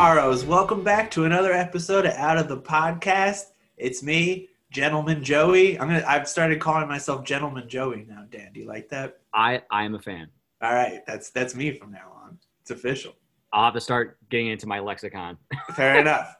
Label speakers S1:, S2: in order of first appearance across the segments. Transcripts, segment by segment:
S1: tomorrows. Welcome back to another episode of Out of the Podcast. It's me, Gentleman Joey. I'm gonna. I've started calling myself Gentleman Joey now. Dan, do you like that?
S2: I I am a fan.
S1: All right, that's that's me from now on. It's official.
S2: I'll have to start getting into my lexicon.
S1: Fair enough.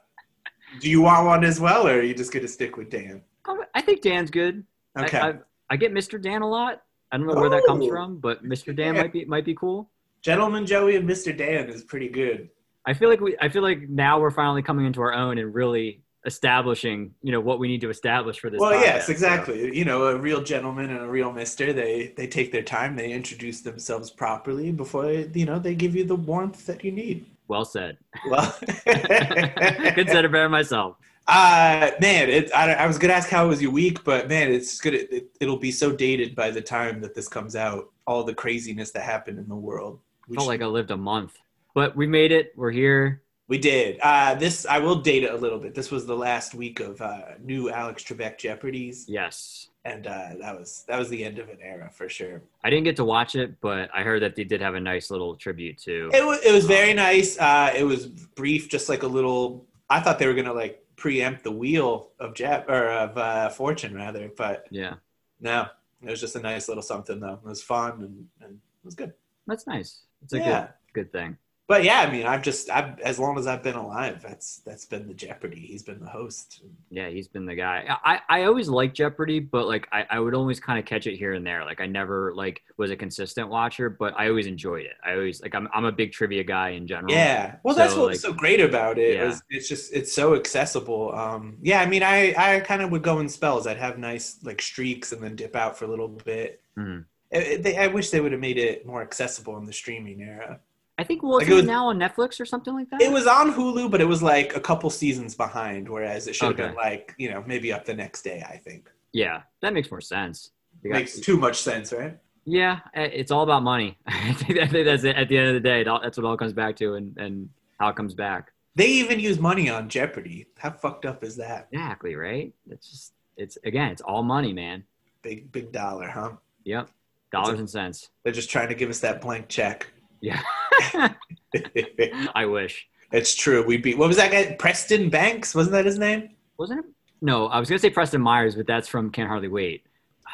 S1: Do you want one as well, or are you just gonna stick with Dan?
S2: Oh, I think Dan's good.
S1: Okay.
S2: I, I, I get Mr. Dan a lot. I don't know where that comes
S1: Oh.
S2: from, but Mr. Dan
S1: Yeah.
S2: might be might be cool.
S1: Gentleman Joey and Mr. Dan is pretty good.
S2: I feel like we I feel like now we're finally coming into our own and really establishing, you know, what we need to establish for this.
S1: Well,
S2: podcast.
S1: yes,
S2: So,
S1: exactly. You know, a real gentleman and a real Mister. They they take their time. They introduce themselves properly before you know they give you the warmth that you need.
S2: well said.
S1: Well,
S2: said it better myself.
S1: Uh, man, it, I, I was gonna ask how was your week, but man, it's gonna it, it'll be so dated by the time that this comes out. All the craziness that happened in the world. We,
S2: Felt
S1: should-
S2: like I lived a month, but we made it. We're here.
S1: we did. Uh, this I will date it a little bit. This was the last week of uh, new Alex Trebek Jeopardies,
S2: Yes.
S1: and uh, that was that was the end of an era for sure.
S2: I didn't get to watch it, but I heard that they did have a nice little tribute to.
S1: It was it was very nice. Uh, it was brief, just like a little. I thought they were gonna like preempt the wheel of Jep or of uh, Fortune rather, but
S2: Yeah,
S1: no, it was just a nice little something though. It was fun and, and it was good.
S2: that's nice. It's a
S1: Yeah.
S2: good good thing.
S1: But yeah, I mean, I've just I've as long as I've been alive, that's that's been the Jeopardy. He's been the host.
S2: Yeah, he's been the guy. I, I always liked Jeopardy, but like I, I would always kind of catch it here and there. Like I never like was a consistent watcher, but I always enjoyed it. I always like I'm I'm a big trivia guy in general.
S1: Yeah, well, that's
S2: So,
S1: what's
S2: like-
S1: so great about it.
S2: Yeah.
S1: is it's just it's so accessible. Um, yeah, I mean, I I kind of would go in spells. I'd have nice like streaks and then dip out for a little bit.
S2: Mhm.
S1: It- it- they, I wish they would have made it more accessible in the streaming era.
S2: I think well,
S1: Like, it was-
S2: now on Netflix or something like that.
S1: It was on Hulu, but it was like a couple seasons behind, whereas it should have
S2: Okay.
S1: been like you know maybe up the next day. I think
S2: yeah, that makes more sense. Got-
S1: makes too much sense, right?
S2: yeah, eh, it's all about money. I think, I think that's it. At the end of the day, all, that's what it all comes back to, and and how it comes back.
S1: They even use money on Jeopardy. How fucked up is that?
S2: Exactly right. It's just it's again, it's all money, man.
S1: Big big dollar, huh?
S2: Yep, dollars and cents.
S1: They're just trying to give us that blank check.
S2: Yeah, I wish.
S1: it's true. We beat what was that guy? Preston Banks, wasn't that his name?
S2: Wasn't it? No, I was gonna say Preston Myers, but that's from Can't Hardly Wait.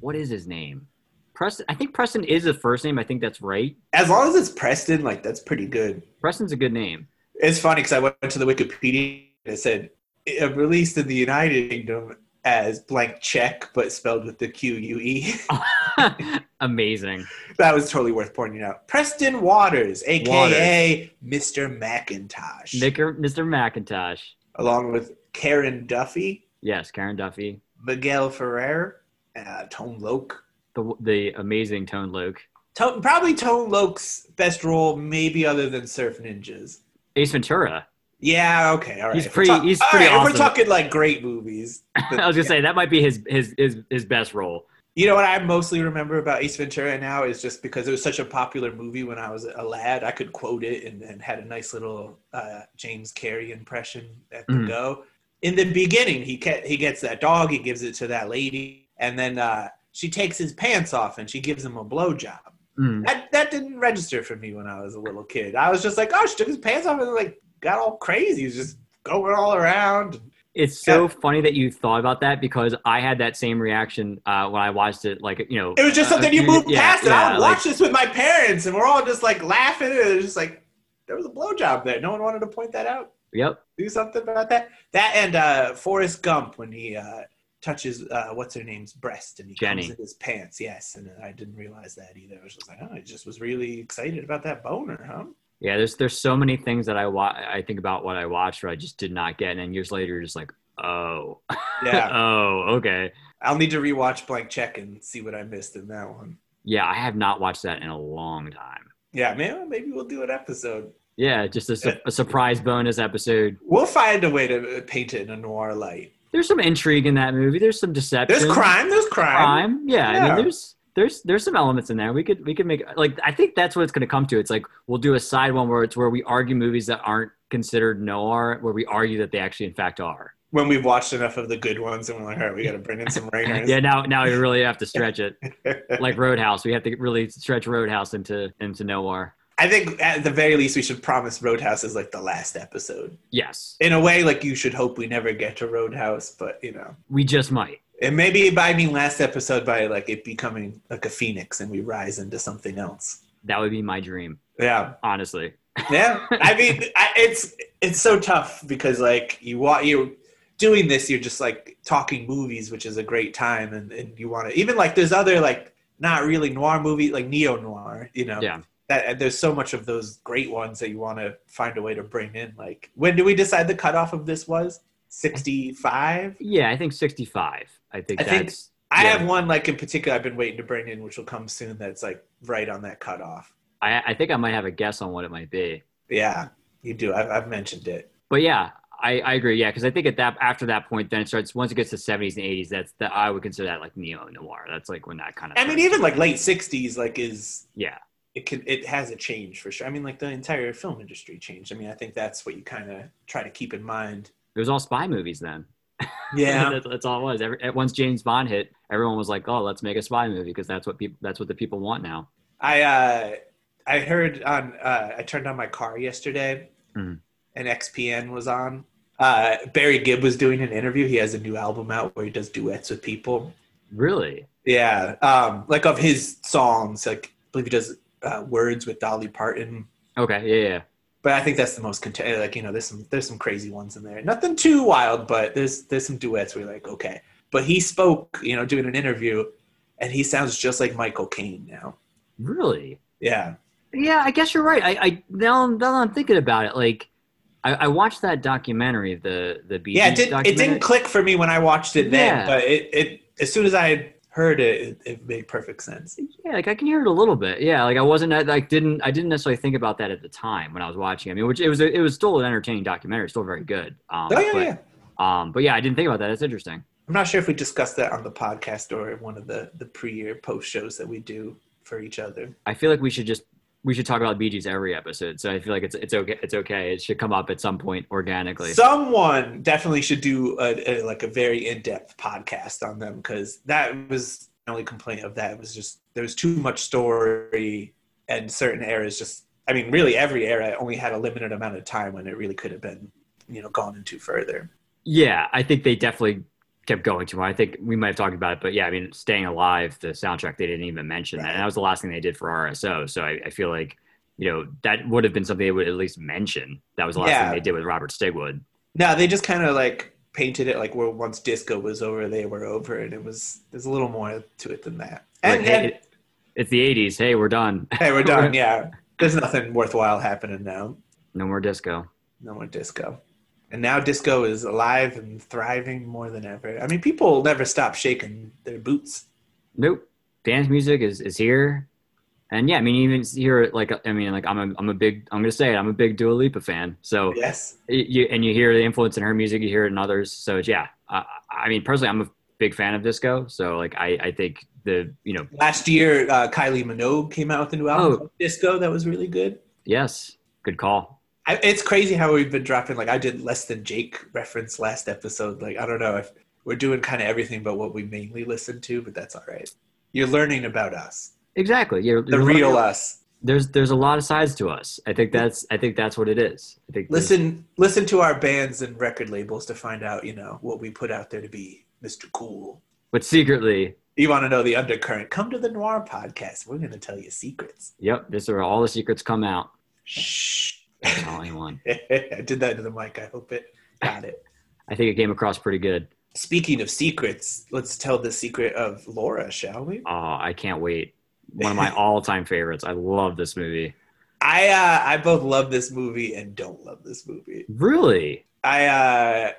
S2: What is his name? Preston. I think Preston is the first name. I think that's right.
S1: As long as it's Preston, like that's pretty good.
S2: Preston's a good name.
S1: It's funny because I went to the Wikipedia and it said it released in the United Kingdom as blank check, but spelled with the Q U E.
S2: Amazing.
S1: that was totally worth pointing out. Preston Waters, aka Mr. McIntosh,
S2: Nicker, Mr. McIntosh.
S1: along with Karen Duffy,
S2: Yes, Karen Duffy.
S1: Miguel Ferrer, uh, Tone Loc.
S2: The the amazing Tone Loc.
S1: Tone, probably Tone Loc's best role, maybe other than Surf Ninjas.
S2: Ace Ventura.
S1: Yeah, okay, all right.
S2: He's pretty- he's pretty
S1: if We're talking like great movies.
S2: I was gonna say that might be his his his, his best role.
S1: You know what I mostly remember about Ace Ventura now is just because it was such a popular movie when I was a lad. I could quote it and, and had a nice little uh, James Carrey impression at the
S2: Mhm.
S1: go. In the beginning, he ca- he gets that dog, he gives it to that lady, and then uh, she takes his pants off and she gives him a blowjob.
S2: Mm.
S1: That that didn't register for me when I was a little kid. I was just like, oh, she took his pants off and like got all crazy. He was just going all around.
S2: It's so funny that you thought about that because I had that same reaction uh, when I watched it. Like you know,
S1: It was just
S2: a
S1: something you moved
S2: yeah,
S1: past, and I
S2: yeah,
S1: would
S2: like-
S1: watch this with my parents, and we're all just like laughing. And it was just like there was a blowjob there. No one wanted to point that out.
S2: Yep.
S1: Do something about that. That and uh, Forrest Gump when he uh, touches uh, what's her name's breast and he
S2: Jenny.
S1: comes in his pants. Yes, and I didn't realize that either. I was just like, oh, I just was really excited about that boner, huh?
S2: Yeah, there's there's so many things that I wa- I think about what I watched where I just did not get, and then years later, you're just like, oh,
S1: Yeah,
S2: oh, okay.
S1: I'll need to rewatch Blank Check and see what I missed in that one.
S2: Yeah, I have not watched that in a long time.
S1: Yeah, man, maybe we'll do an episode.
S2: Yeah, just a, su- uh, a surprise bonus episode.
S1: We'll find a way to uh, paint it in a noir light.
S2: There's some intrigue in that movie. There's some deception.
S1: There's crime. There's crime.
S2: crime. Yeah, I mean, there's there's there's some elements in there. We could we could make like I think that's what it's going to come to. It's like we'll do a side one where it's where we argue movies that aren't considered noir, where we argue that they actually in fact are.
S1: When we've watched enough of the good ones, and we're like, all right, we got to bring in some ringers.
S2: Yeah, now now you really have to stretch it like Roadhouse. We have to really stretch Roadhouse into into noir.
S1: I think at the very least we should promise Roadhouse is like the last episode.
S2: Yes,
S1: In a way, like you should hope we never get to Roadhouse, but you know.
S2: we just might.
S1: And maybe by mean last episode by like it becoming like a phoenix and we rise into something else.
S2: That would be my dream,
S1: Yeah.
S2: honestly.
S1: Yeah. I mean I, it's it's so tough because like you want you doing this you're just like talking movies which is a great time and, and you want to even like there's other like not really noir movie like neo noir you know
S2: Yeah.
S1: that there's so much of those great ones that you want to find a way to bring in like when do we decide the cutoff of this was 65
S2: Yeah, I think 65. I think
S1: I think-
S2: that's.
S1: I
S2: Yeah.
S1: have one like in particular I've been waiting to bring in, which will come soon. That's like right on that cutoff.
S2: I, I think I might have a guess on what it might be.
S1: Yeah, you do. I've, I've mentioned it.
S2: But yeah, I, I agree. Yeah, because I think at that after that point, then it starts. Once it gets to 70s and 80s, that's that I would consider that like neo noir. That's like when that kind of.
S1: I mean, even like late '60s, like is
S2: yeah,
S1: it can it has a change for sure. I mean, like the entire film industry changed. I mean, I think that's what you kind of try to keep in mind.
S2: it was all spy movies then.
S1: Yeah,
S2: that's, that's all it was. Every, once James Bond hit, everyone was like, "Oh, let's make a spy movie," because that's what people. That's what the people want now.
S1: I uh, I heard on uh, I turned on my car yesterday,
S2: Mhm.
S1: and XPN was on. Uh, Barry Gibb was doing an interview. He has a new album out where he does duets with people.
S2: Really?
S1: Yeah, um, like of his songs, like I believe he does uh, words with Dolly Parton.
S2: Okay. Yeah. Yeah.
S1: But I think that's the most cont- like you know there's some there's some crazy ones in there. Nothing too wild, but there's there's some duets where you're like okay. But he spoke, you know, doing an interview, and he sounds just like Michael Caine now.
S2: Really?
S1: Yeah,
S2: Yeah, I guess you're right. I, I now, now that I'm thinking about it, like I, I watched that documentary, the the Bee
S1: yeah. It didn't it didn't click for me when I watched it then,
S2: Yeah.
S1: but it it as soon as I heard it, it, it made perfect sense.
S2: Yeah, like I can hear it a little bit. Yeah, like I wasn't I, like didn't I didn't necessarily think about that at the time when I was watching. I mean, which it was a, it was still an entertaining documentary, still very good. Um,
S1: Oh yeah,
S2: but,
S1: yeah.
S2: Um, but yeah, I didn't think about that. It's interesting.
S1: I'm not sure if we discussed that on the podcast or one of the the pre or post shows that we do for each other.
S2: I feel like we should just we should talk about Bee Gees every episode. So I feel like it's it's okay. It's okay. It should come up at some point organically.
S1: Someone definitely should do a, a like a very in depth podcast on them because that was the only complaint of that was just there was too much story and certain eras just I mean really every era only had a limited amount of time when it really could have been you know gone into further.
S2: Yeah, I think they definitely kept going to. I think we might have talked about it, but yeah, I mean, "Staying Alive," the soundtrack, they didn't even mention that, and that was the last thing they did for RSO. So I, I feel like you know that would have been something they would at least mention. That was the last
S1: Yeah.
S2: thing they did with Robert Stigwood.
S1: No, they just kind of like painted it like where once disco was over, they were over, and it was there's a little more to it than that.
S2: Like,
S1: And,
S2: hey, it- it's the '80s. Hey, we're done.
S1: hey, we're done. Yeah, there's nothing worthwhile happening now.
S2: No more disco.
S1: No more disco. And now disco is alive and thriving more than ever. I mean, people never stop shaking their boots.
S2: Nope. Dance music is is here, and yeah, I mean, even hear it like I mean, like I'm a I'm a big I'm gonna say it. I'm a big Dua Lipa fan. So
S1: Yes.
S2: you and you hear the influence in her music, you hear it in others. So it's- yeah, uh, I mean, personally, I'm a big fan of disco. So like, I I think the you know
S1: Last year, uh, Kylie Minogue came out with a new album,
S2: Oh.
S1: Disco, that was really good.
S2: yes, good call.
S1: I, it's crazy how we've been dropping. Like I did less than Jake reference last episode. Like I don't know if we're doing kind of everything but what we mainly listen to, but that's all right. You're learning about us,
S2: Exactly. You're,
S1: the
S2: you're-
S1: real us.
S2: There's there's a lot of sides to us. I think that's I think that's what it is. I think
S1: Listen, listen to our bands and record labels to find out, you know, what we put out there to be Mr. Cool.
S2: but secretly,
S1: You want to know the undercurrent? Come to the Noir podcast. We're going to tell you secrets.
S2: yep, this is where all the secrets come out.
S1: Shh.
S2: Tell anyone.
S1: I did that to the mic. I hope it got it.
S2: I think it came across pretty good.
S1: Speaking of secrets, let's tell the secret of Laura, shall we?
S2: Oh, I can't wait. One of my all-time favorites. I love this movie.
S1: I uh, I both love this movie and don't love this movie.
S2: Really?
S1: I uh,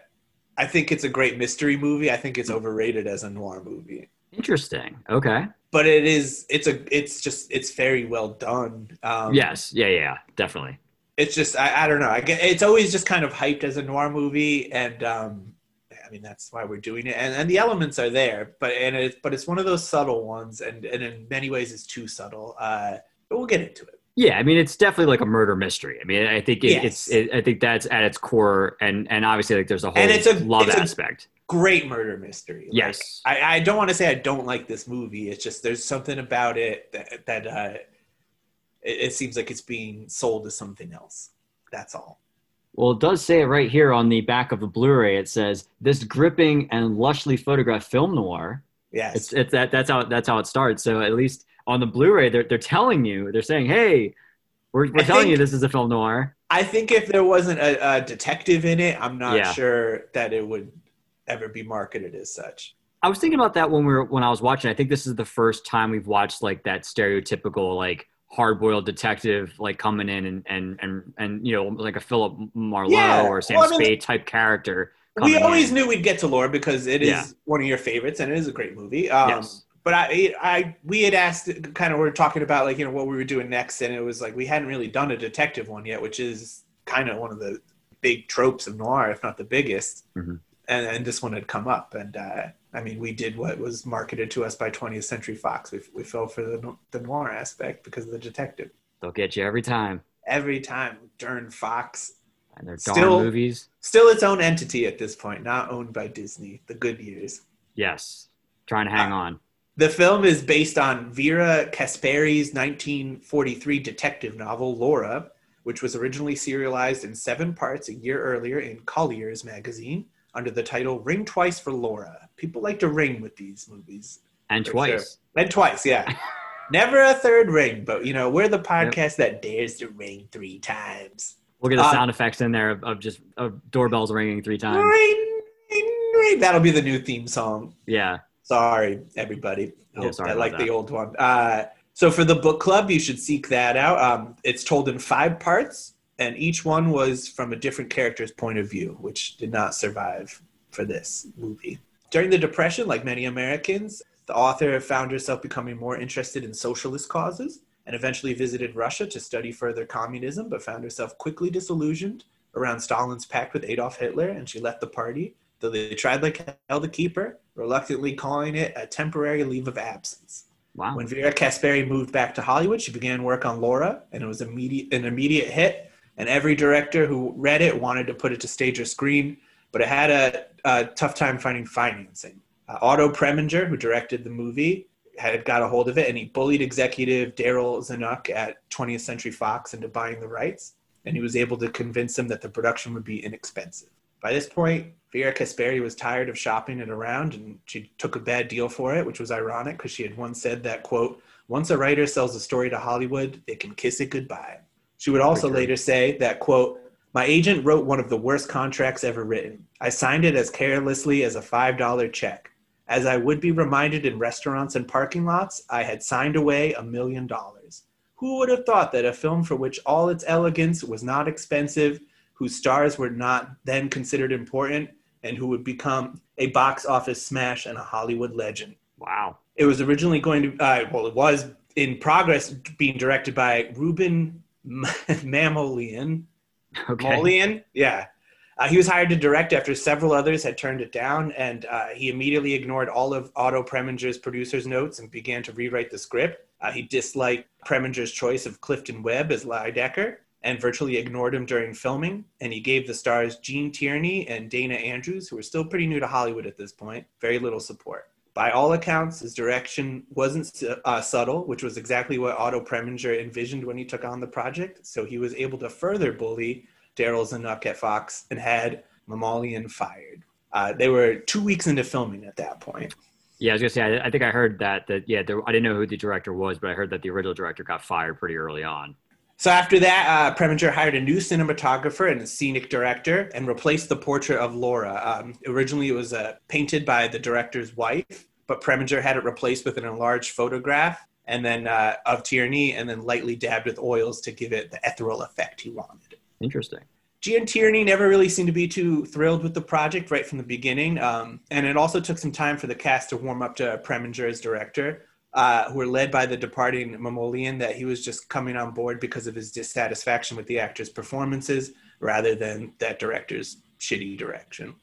S1: I think it's a great mystery movie. I think it's overrated as a noir movie.
S2: Interesting. Okay.
S1: But it is. It's a. It's just. It's very well done. Um,
S2: yes. Yeah. Yeah. Definitely.
S1: It's just I, I don't know. I get it's always just kind of hyped as a noir movie, and um, I mean that's why we're doing it. And, and the elements are there, but and it's but it's one of those subtle ones, and and in many ways it's too subtle. Uh, but we'll get into it.
S2: Yeah, I mean, it's definitely like a murder mystery. I mean, I think it,
S1: Yes.
S2: it's. It, I think that's at its core, and and obviously, like, there's a whole
S1: And it's a-
S2: love
S1: it's a-
S2: aspect.
S1: Great murder mystery. Like,
S2: yes.
S1: I, I don't want to say I don't like this movie. It's just there's something about it that, that uh, it, it seems like it's being sold as something else. That's all.
S2: Well, it does say it right here on the back of the Blu-ray. It says this gripping and lushly photographed film noir.
S1: Yes,
S2: It's it's that that's how that's how it starts. So at least on the Blu-ray, they're they're telling you, they're saying, hey, we're, we're
S1: I
S2: telling you this is a film noir.
S1: I think if there wasn't a, a detective in it, I'm not
S2: Yeah.
S1: sure that it would ever be marketed as such.
S2: I was thinking about that when we were when I was watching. I think this is the first time we've watched like that stereotypical like hard-boiled detective like coming in and and and and you know like a Philip Marlowe
S1: Yeah.
S2: or Sam
S1: Well, I mean,
S2: Spade type character.
S1: We always
S2: in.
S1: knew we'd get to Laura because it is
S2: Yeah.
S1: one of your favorites and it is a great movie. Um,
S2: yes.
S1: But I, I, we had asked, kind of, we are talking about like you know what we were doing next, and it was like we hadn't really done a detective one yet, which is kind of one of the big tropes of noir, if not the biggest.
S2: Mhm.
S1: And, and this one had come up, and uh, I mean, we did what was marketed to us by 20th Century Fox. We, we fell for the, the noir aspect because of the detective.
S2: They'll get you every time.
S1: Every time, darn Fox,
S2: And they're darn
S1: Still-
S2: movies.
S1: still its own entity at this point, not owned by Disney. The good years.
S2: Yes. Trying to hang on.
S1: The film is based on Vera Caspary's 1943 detective novel Laura, which was originally serialized in seven parts a year earlier in Collier's magazine under the title Ring Twice for Laura. People like to ring with these movies.
S2: And
S1: For
S2: twice.
S1: And twice, yeah. Never a third ring, but you know, we're the podcast that dares to ring three times.
S2: We'll get the
S1: Uh,
S2: sound effects in there of, of just of doorbells ringing three times.
S1: Ring, ring, ring. That'll be the new theme song.
S2: Yeah.
S1: Sorry, everybody.
S2: Yeah, sorry
S1: I
S2: about
S1: like
S2: that.
S1: the old one. Uh, so for the book club, you should seek that out. Um, it's told in five parts, and each one was from a different character's point of view, which did not survive for this movie. During the Depression, like many Americans, the author found herself becoming more interested in socialist causes and eventually visited Russia to study further communism, but found herself quickly disillusioned around Stalin's pact with Adolf Hitler, and she left the party, though they tried like hell to keep her, reluctantly calling it a temporary leave of absence.
S2: Wow.
S1: When Vera Caspary moved back to Hollywood, she began work on Laura, and it was immediate, an immediate hit. And every director who read it wanted to put it to stage or screen, but it had a, a tough time finding financing. Uh, Otto Preminger, who directed the movie, had got a hold of it, and he bullied executive Darryl Zanuck at 20th Century Fox into buying the rights, and he was able to convince him that the production would be inexpensive. By this point, Vera Caspary was tired of shopping it around, and she took a bad deal for it, which was ironic because she had once said that, quote, once a writer sells a story to Hollywood, they can kiss it goodbye. She would also later say that, quote, my agent wrote one of the worst contracts ever written. I signed it as carelessly as a $5 check. As I would be reminded in restaurants and parking lots, I had signed away a million dollars. Who would have thought that a film for which all its elegance was not expensive, whose stars were not then considered important, and who would become a box office smash and a Hollywood legend?
S2: Wow.
S1: It was originally going to, uh, well, it was in progress being directed by Rouben Mamoulian.
S2: Okay.
S1: Molian, yeah. Uh, he was hired to direct after several others had turned it down, and uh, he immediately ignored all of Otto Preminger's producer's notes and began to rewrite the script. Uh, he disliked Preminger's choice of Clifton Webb as Lydecker and virtually ignored him during filming. And he gave the stars Gene Tierney and Dana Andrews, who were still pretty new to Hollywood at this point, very little support. By all accounts, his direction wasn't uh, subtle, which was exactly what Otto Preminger envisioned when he took on the project. So he was able to further bully Darryl Zanuck at Fox and had Mamoulian fired. Uh, they were two weeks into filming at that point.
S2: Yeah, I was gonna say. I, I think I heard that. That yeah, there, I didn't know who the director was, but I heard that the original director got fired pretty early on.
S1: So after that, uh, Preminger hired a new cinematographer and a scenic director and replaced the portrait of Laura. Um, originally, it was uh, painted by the director's wife, but Preminger had it replaced with an enlarged photograph and then uh, of Tierney, and then lightly dabbed with oils to give it the ethereal effect he wanted.
S2: Interesting.
S1: Gene Tierney never really seemed to be too thrilled with the project right from the beginning, um, and it also took some time for the cast to warm up to Preminger as director, uh, who were led by the departing Mamoulian that he was just coming on board because of his dissatisfaction with the actor's performances rather than that director's shitty direction.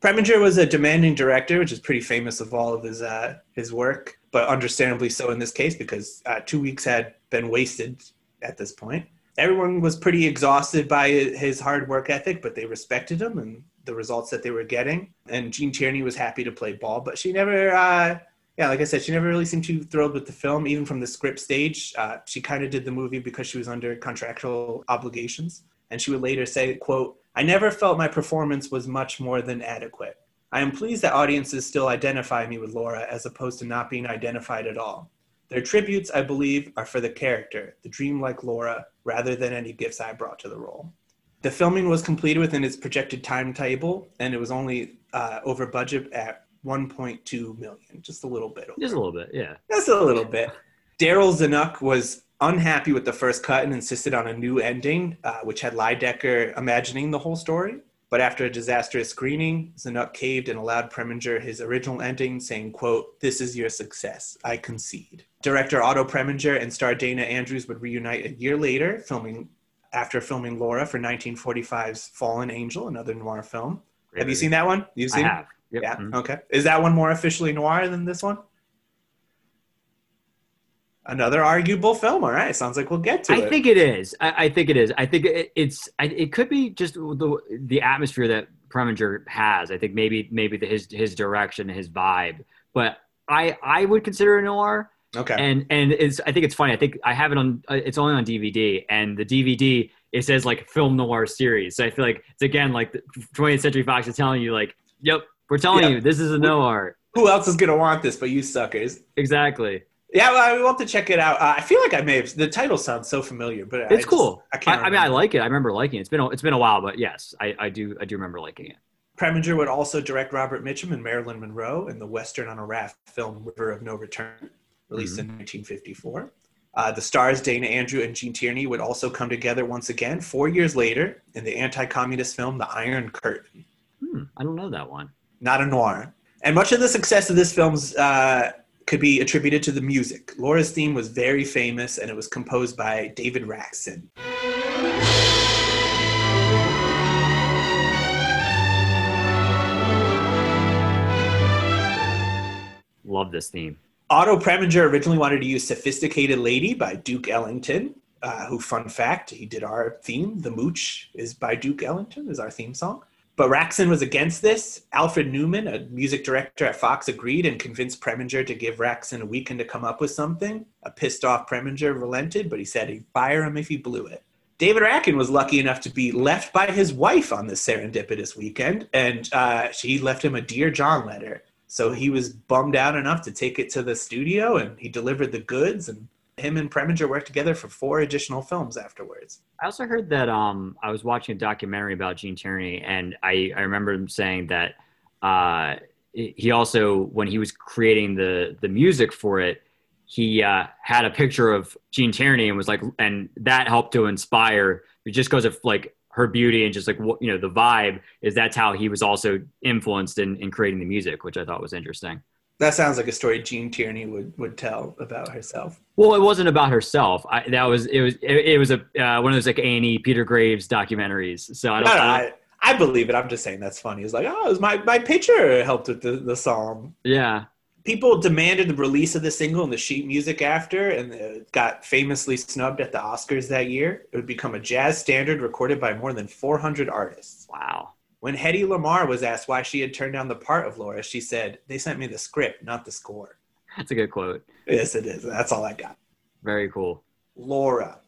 S1: Preminger was a demanding director, which is pretty famous of all of his uh, his work, but understandably so in this case because uh, two weeks had been wasted at this point everyone was pretty exhausted by his hard work ethic, but they respected him and the results that they were getting. And Gene Tierney was happy to play ball, but she never uh, Yeah, like I said, she never really seemed too thrilled with the film, even from the script stage. Uh, she kind of did the movie because she was under contractual obligations. And she would later say, quote, I never felt my performance was much more than adequate. I am pleased that audiences still identify me with Laura as opposed to not being identified at all. Their tributes, I believe, are for the character, the dreamlike Laura, rather than any gifts I brought to the role. The filming was completed within its projected timetable, and it was only uh, over budget at 1.2 million, just a little bit. Over.
S2: Just a little bit, yeah.
S1: Just a little bit. Darryl Zanuck was unhappy with the first cut and insisted on a new ending, uh, which had Lydecker imagining the whole story. But after a disastrous screening, Zanuck caved and allowed Preminger his original ending, saying, quote, This is your success. I concede. Director Otto Preminger and star Dana Andrews would reunite a year later, filming after filming Laura for 1945's Fallen Angel, another noir film.
S2: Great
S1: have you seen that one? You've seen
S2: I
S1: it?
S2: have. Yep.
S1: Yeah.
S2: Mhm.
S1: Okay. Is that one more officially noir than this one? Another arguable film. All right. Sounds like we'll get to
S2: I
S1: it.
S2: I think it is. I, I think it is. I think it, it's. I, it could be just the the atmosphere that Preminger has. I think maybe maybe the, his his direction, his vibe. But I I would consider it noir.
S1: okay.
S2: And and it's. I think it's funny. I think I have it on. uh, It's only on DVD, and the DVD it says like film noir series. So I feel like it's again like the 20th Century Fox is telling you like, yep, we're telling
S1: Yeah.
S2: you this is a noir.
S1: Who else is gonna want this but you suckers?
S2: Exactly.
S1: Yeah, well, I want to check it out. Uh, I feel like I may have. The title sounds so familiar, but I
S2: It's
S1: just-
S2: cool.
S1: I
S2: I,
S1: can't.
S2: I mean, I like it. I remember liking it. It's been a, it's been a while, but yes, I, I do I do remember liking it.
S1: Preminger would also direct Robert Mitchum and Marilyn Monroe in the Western on a Raft film River of No Return, released in 1954. Uh, the stars Dana Andrew and Gene Tierney would also come together once again four years later in the anti-communist film The Iron Curtain.
S2: Hmm, I don't know that one.
S1: Not a noir. And much of the success of this film's uh, could be attributed to the music. Laura's theme was very famous, and it was composed by David Raksin.
S2: Love this theme.
S1: Otto Preminger originally wanted to use "Sophisticated Lady" by Duke Ellington. Uh, who, fun fact, he did our theme. "The Mooch" is by Duke Ellington. Is our theme song. But Raksin was against this. Alfred Newman, a music director at Fox, agreed and convinced Preminger to give Raksin a weekend to come up with something. A pissed off Preminger relented, but he said he'd fire him if he blew it. David Raksin was lucky enough to be left by his wife on this serendipitous weekend, and uh, she left him a Dear John letter. So he was bummed out enough to take it to the studio, and he delivered the goods. And him and Preminger worked together for four additional films afterwards.
S2: I also heard that um, I was watching a documentary about Gene Tierney, and I, I remember him saying that uh, he also, when he was creating the the music for it, he uh, had a picture of Gene Tierney and was like, and that helped to inspire. Just because of like her beauty and just like what you know the vibe is that's how he was also influenced in, in creating the music, which I thought was interesting.
S1: That sounds like a story Gene Tierney would, would tell about herself.
S2: Well, it wasn't about herself. I, that was it was it, it was a uh, one of those like A and E Peter Graves documentaries. So I don't.
S1: no,
S2: I don't-
S1: I, I believe it. I'm just saying that's funny. It's like, oh, it was my, my picture helped with the, the song.
S2: yeah,
S1: People demanded the release of the single and the sheet music after, and it got famously snubbed at the Oscars that year. It would become a jazz standard recorded by more than 400 artists.
S2: wow.
S1: When Hedy Lamarr was asked why she had turned down the part of Laura, she said, They sent me the script, not the score.
S2: That's a good quote.
S1: Yes, it is. That's all I got.
S2: Very cool.
S1: Laura.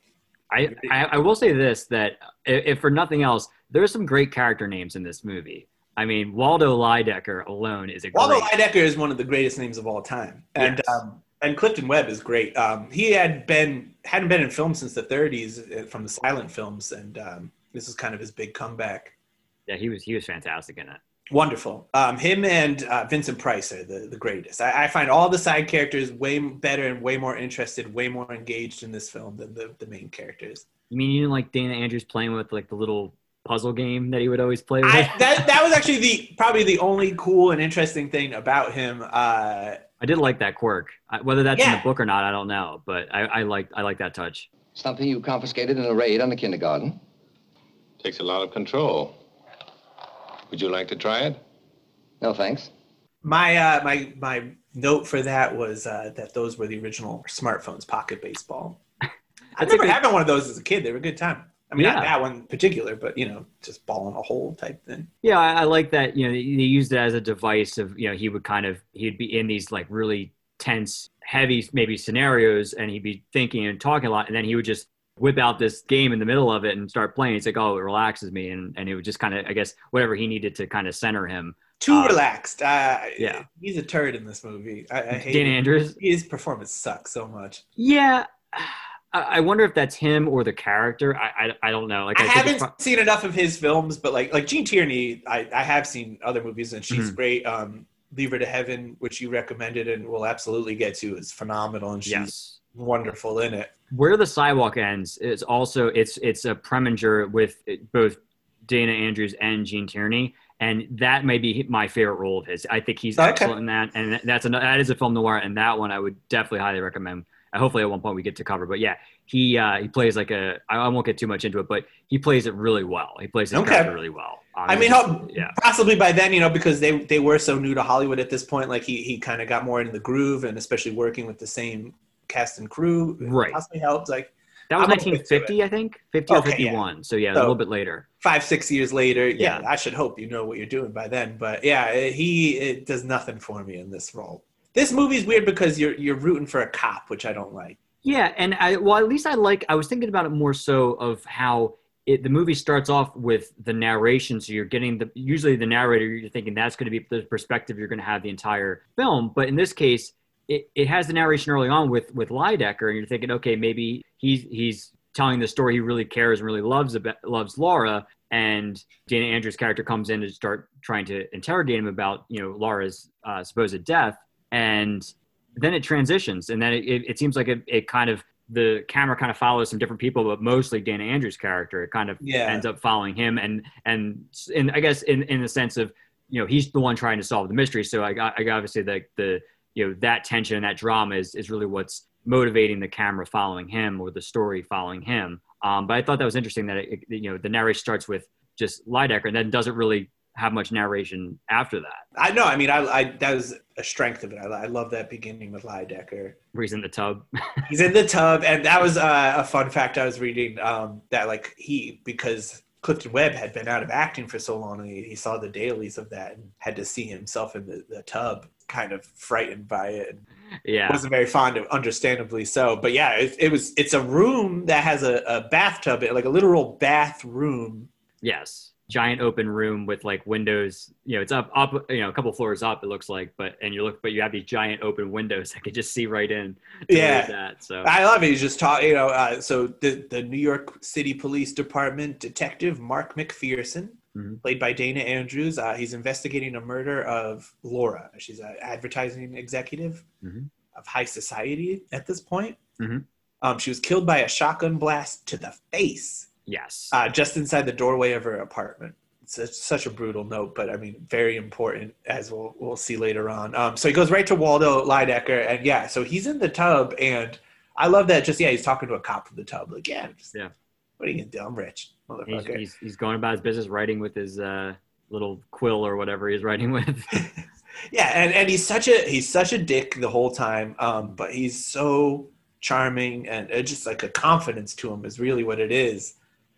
S2: I, I, I will say this that if, if for nothing else, there's some great character names in this movie. I mean, Waldo Lydecker alone is a
S1: Waldo
S2: great.
S1: Lydecker is one of the greatest names of all time, and
S2: Yes.
S1: um, and Clifton Webb is great. Um, he had been hadn't been in film since the 30s uh, from the silent films, and um, this is kind of his big comeback.
S2: Yeah, he was he was fantastic in it.
S1: Wonderful. Um, him and uh, Vincent Price are the, the greatest. I, I find all the side characters way better and way more interested, way more engaged in this film than the, the main characters.
S2: You mean you didn't like Dana Andrews playing with like the little puzzle game that he would always play with?
S1: I, that that was actually the probably the only cool and interesting thing about him. Uh,
S2: I did like that quirk. I, whether that's in the book or not, I don't know. But I, I like I like that touch.
S3: Something you confiscated in a raid on the kindergarten.
S4: Takes a lot of control. Would you like to try it?
S3: No thanks.
S1: My uh, my my note for that was uh, that those were the original smartphones, pocket baseball. I
S2: That's a
S1: remember
S2: good-
S1: having one of those as a kid. They were a good time. I mean,
S2: Yeah.
S1: not that one in particular, but you know, just ball in a hole type thing.
S2: Yeah, I, I like that. You know, they, they used it as a device of you know he would kind of he'd be in these like really tense, heavy maybe scenarios, and he'd be thinking and talking a lot, and then he would just whip out this game in the middle of it and start playing. It's like, oh, it relaxes me, and and it would just kind of, I guess, whatever he needed to kind of center him.
S1: Too
S2: Uh,
S1: relaxed. Uh,
S2: yeah.
S1: he's a turd in this movie. I, I hate
S2: Dan
S1: him.
S2: Andrews.
S1: His performance sucks so much.
S2: Yeah, I, I wonder if that's him or the character. I I, I don't know. Like
S1: I,
S2: it's
S1: haven't
S2: pro-
S1: seen enough of his films, but like like Gene Tierney, I, I have seen other movies and she's
S2: Mhm.
S1: great. Um, Leave Her to Heaven, which you recommended and we'll absolutely get to, is phenomenal and she's
S2: yes.
S1: Wonderful in it.
S2: Where the sidewalk ends is also it's it's a Preminger with both Dana Andrews and Gene Tierney, and that may be my favorite role of his. I think he's
S1: Okay.
S2: excellent in that, and that's a, that is a film noir, and that one I would definitely highly recommend. Hopefully, at one point we get to cover, but yeah, he uh, he plays like a. I won't get too much into it, but he plays it really well. He plays his
S1: Okay.
S2: character really well.
S1: I mean, how-
S2: yeah,
S1: Possibly by then, you know, because they they were so new to Hollywood at this point, like he he kind of got more in the groove and especially working with the same cast and crew
S2: Right.
S1: possibly helped. Like
S2: that was
S1: I'm
S2: 1950, I think, 50 or
S1: Okay, yeah.
S2: 51. So yeah, a little bit later.
S1: five six years later, yeah,
S2: Yeah.
S1: I should hope you know what you're doing by then. But yeah, eh, he it does nothing for me in this role. This movie's weird because you're you're rooting for a cop, which I don't like.
S2: Yeah, and I well at least I like I was thinking about it more so of how it, the movie starts off with the narration, so you're getting the usually the narrator you're thinking that's going to be the perspective you're going to have the entire film, but in this case it, it has the narration early on with with Lydecker, and you're thinking okay maybe he's he's telling the story he really cares and really loves about loves Laura, and Dana Andrews' character comes in to start trying to interrogate him about you know Laura's uh, supposed death, and then it transitions and then it, it, it seems like it, it kind of the camera kind of follows some different people but mostly Dana andrews character it kind of
S1: Yeah.
S2: ends up following him and and and i guess in in the sense of you know he's the one trying to solve the mystery so i i got obviously the the you know that tension and that drama is is really what's motivating the camera following him or the story following him um but i thought that was interesting that it, you know the narration starts with just Lydecker and then doesn't really have much narration after that
S1: I know. I mean, I, I that was a strength of it. I, I love that beginning with Lydecker.
S2: where he's in the tub
S1: He's in the tub, and that was uh, a fun fact I was reading. Um, that like he because Clifton Webb had been out of acting for so long, and he, he saw the dailies of that and had to see himself in the, the tub, kind of frightened by it. And
S2: yeah
S1: wasn't very fond of, understandably so. But yeah, it, it was. It's a room that has a, a bathtub, like a literal bathroom.
S2: Yes. Giant open room with like windows. You know, it's up, up, you know, a couple floors up. It looks like, but and you look, but you have these giant open windows that could just see right in.
S1: Yeah.
S2: it's At, so
S1: I love it. He's just talking, you know. Uh, so the the New York City Police Department detective Mark McPherson,
S2: Mhm.
S1: played by Dana Andrews, uh, he's investigating a murder of Laura. She's an advertising executive
S2: Mhm.
S1: of high society at this point.
S2: Mhm.
S1: Um, she was killed by a shotgun blast to the face
S2: yes,
S1: uh, just inside the doorway of her apartment. It's such a brutal note, but I mean, very important as we'll we'll see later on. Um, so he goes right to Waldo Lydecker, and yeah, so he's in the tub, and I love that. Just yeah, he's talking to a cop from the tub, like yeah, just,
S2: Yeah.
S1: What are you gonna do? I'm rich, motherfucker.
S2: he's he's going about his business, writing with his uh, little quill or whatever he's writing with.
S1: yeah, and and he's such a he's such a dick the whole time, um, but he's so charming and uh, just like a confidence to him is really what it is.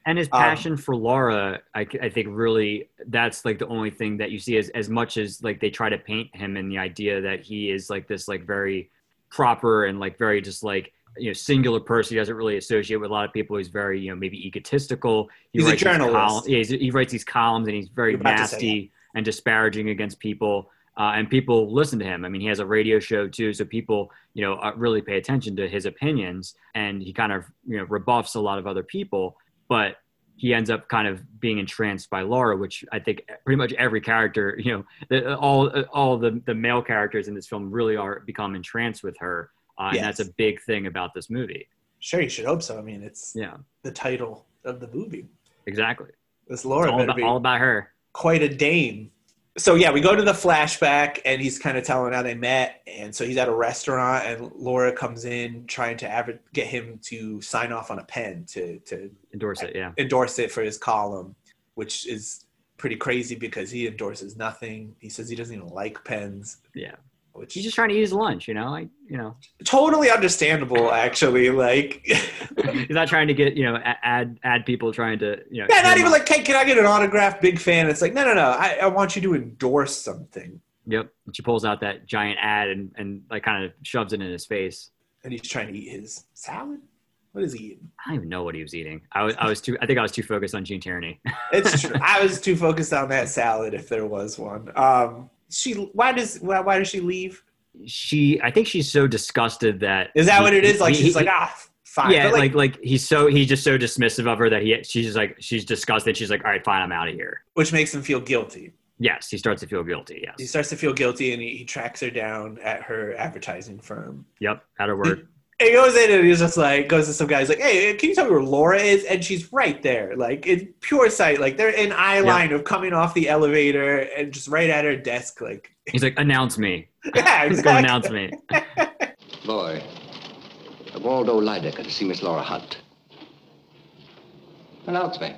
S2: And his
S1: Um,
S2: passion for Laura, I, I think really that's like the only thing that you see as as much as like they try to paint him in the idea that he is like this like very proper and like very just like you know singular person. He doesn't really associate with a lot of people. He's very you know maybe egotistical. He
S1: He's a
S2: writes these
S1: journalist.
S2: columns- yeah, he's, he writes these columns and he's very
S1: You're about to say
S2: nasty and disparaging against people. Uh, and people listen to him. I mean, he has a radio show too, so people, you know, uh, really pay attention to his opinions, and he kind of, you know, rebuffs a lot of other people. But he ends up kind of being entranced by Laura, which I think pretty much every character, you know, the, all all the the male characters in this film really are become entranced with her, uh, and that's a big thing about this movie.
S1: Sure, you should hope so. I mean, it's
S2: Yeah,
S1: the title of the movie.
S2: exactly.
S1: This
S2: It's
S1: Laura
S2: all about,
S1: be
S2: all about her.
S1: quite a dame. So yeah, we go to the flashback, and he's kind of telling how they met, and so he's at a restaurant, and Laura comes in trying to adver- get him to sign off on a pen to to
S2: Endorse it. Yeah.
S1: endorse it for his column, which is pretty crazy because he endorses nothing. He says he doesn't even like pens.
S2: Yeah. He's just trying to eat his lunch, you know. Like, you know,
S1: totally understandable, actually. Like,
S2: he's not trying to get, you know, add add people trying to, you know.
S1: yeah, not even
S2: my-
S1: like, hey, can I get an autograph? Big fan. It's like, no, no, no. I, I want you to endorse something.
S2: Yep. And she pulls out that giant ad and, and like kind of shoves it in his face.
S1: And he's trying to eat his salad. What is he eating?
S2: I don't even know what he was eating. I was, I was too, I think I was too focused on Gene Tierney.
S1: It's true. I was too focused on that salad if there was one. Um, she why does why, why does she leave?
S2: she, I think she's so disgusted that.
S1: Is that
S2: he-
S1: what it is? Like
S2: he-
S1: she's
S2: he-
S1: like ah fine.
S2: Yeah,
S1: But,
S2: like, like he's so he's just so dismissive of her that he she's like she's disgusted. She's like, all right, fine, I'm out of here.
S1: which makes him feel guilty.
S2: Yes, he starts to feel guilty.
S1: Yeah.
S2: He
S1: starts to feel guilty and he, he tracks her down at her advertising firm.
S2: Yep. At her word.
S1: He goes in and he's just like goes to some guy. He's like, "Hey, can you tell me where Laura is?" And she's right there, like in pure sight. Like they're in eye line of coming off the elevator and just right at her desk. Like,
S2: He's like, announce me.
S1: yeah,
S2: He's go
S1: exactly.
S2: announce me.
S3: Boy, Waldo Lydecker to see Miss Laura Hunt. Announce me.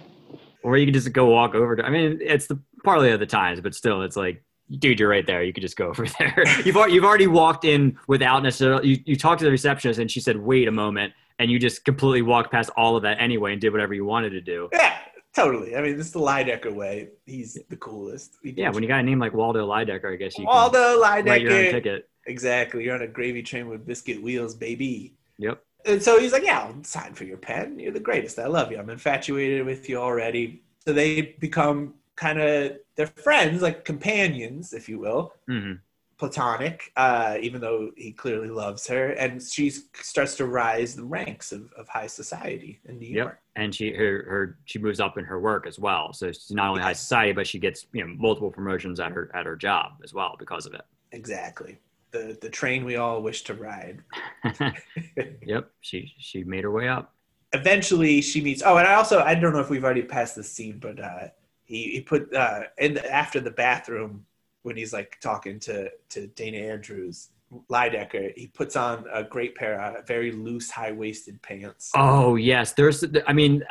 S2: Or you can just go walk over to. I mean, it's the partly of the times, but still, it's like, dude, you're right there. You could just go over there. you've you've already walked in without necessarily. You, you talked to the receptionist, and she said, "Wait a moment," and you just completely walked past all of that anyway and did whatever you wanted to do.
S1: Yeah, totally. I mean, this is the Lydecker way. He's the coolest. He
S2: Yeah, when you got a name like Waldo Lydecker, I guess you can
S1: Waldo
S2: write your own ticket.
S1: Exactly. You're on a gravy train with biscuit wheels, baby.
S2: Yep.
S1: And so he's like, Yeah, I'll sign for your pen. You're the greatest. I love you. I'm infatuated with you already. So they become kind of they're friends, like companions, if you will,
S2: hmm
S1: platonic, uh, even though he clearly loves her. And she starts to rise the ranks of, of high society in New
S2: Yep.
S1: York.
S2: And she her her she moves up in her work as well. So she's not only high society, but she gets you know multiple promotions at her at her job as well because of it.
S1: Exactly. The the train we all wish to ride.
S2: yep. She she made her way up.
S1: eventually she meets oh and i also i don't know if we've already passed this scene but uh he, he put uh in the, after the bathroom when he's like talking to to dana andrews Lydecker, he puts on a great pair of very loose high-waisted pants
S2: Oh yes, there's. I mean,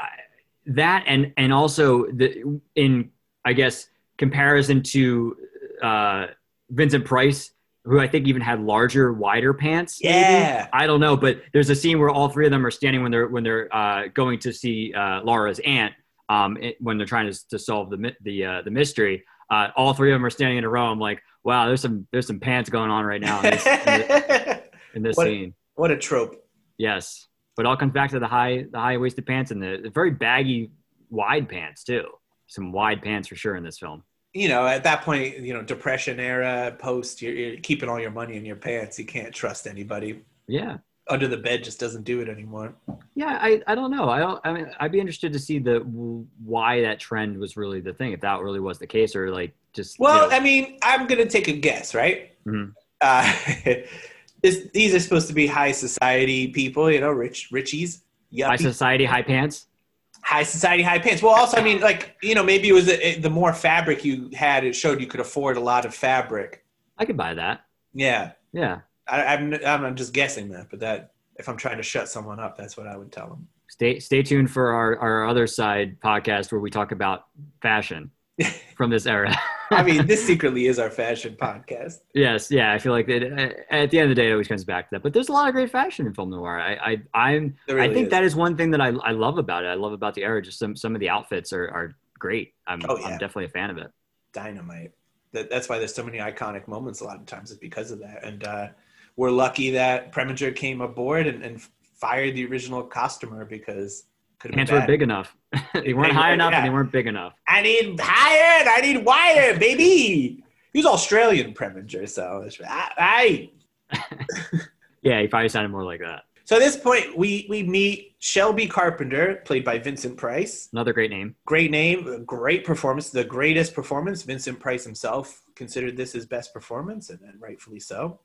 S2: that and and also the in I guess comparison to uh, Vincent Price, who I think even had larger, wider pants. maybe?
S1: Yeah.
S2: I don't know, but there's a scene where all three of them are standing when they're when they're uh, going to see uh, Laura's aunt um, it, when they're trying to, to solve the the uh, the mystery. Uh, all three of them are standing in a row. I'm like, wow, there's some there's some pants going on right now in this, in this, in this
S1: What-
S2: scene.
S1: what a trope
S2: Yes, but it all comes back to the high the high waisted pants and the, the very baggy wide pants too. Some wide pants for sure in this film.
S1: you know at that point you know depression era post you're, you're keeping all your money in your pants you can't trust anybody
S2: Yeah,
S1: under the bed just doesn't do it anymore
S2: yeah. I, I don't know. I don't. I mean, I'd be interested to see the why that trend was really the thing. If that really was the case, or like just you
S1: Well,
S2: know-
S1: I mean, I'm gonna take a guess, right?
S2: Mhm.
S1: Uh, this, these are supposed to be high society people, you know, rich richies,
S2: high society, high pants.
S1: high society, high pants. Well, also, I mean, like you know, maybe it was the the more fabric you had, it showed you could afford a lot of fabric.
S2: I could buy that.
S1: Yeah,
S2: Yeah.
S1: I, I'm I'm just guessing that, but that if I'm trying to shut someone up, that's what I would tell them.
S2: Stay stay tuned for our, our other side podcast where we talk about fashion from this era.
S1: I mean, this secretly is our fashion podcast.
S2: Yes, yeah, I feel like it, at the end of the day, it always comes back to that. But there's a lot of great fashion in film noir. I, I, I'm,
S1: really
S2: I think
S1: is.
S2: that is one thing that I, I love about it. I love about the era. Just some, some of the outfits are, are great. I'm,
S1: Oh, yeah.
S2: I'm definitely a fan of it.
S1: dynamite. That, that's why there's so many iconic moments. A lot of times, is because of that. And uh, we're lucky that Preminger came aboard and, and fired the original costumer because could have
S2: Pants weren't big enough. they weren't
S1: They
S2: high
S1: were-
S2: enough and they weren't big enough.
S1: I need higher. and I need wider, baby. He was Austrian Preminger, so it's I.
S2: Yeah, he probably sounded more like that.
S1: So at this point, we we meet Shelby Carpenter, played by Vincent Price.
S2: Another great name.
S1: Great name, great performance, the greatest performance. Vincent Price himself considered this his best performance, and, and rightfully so.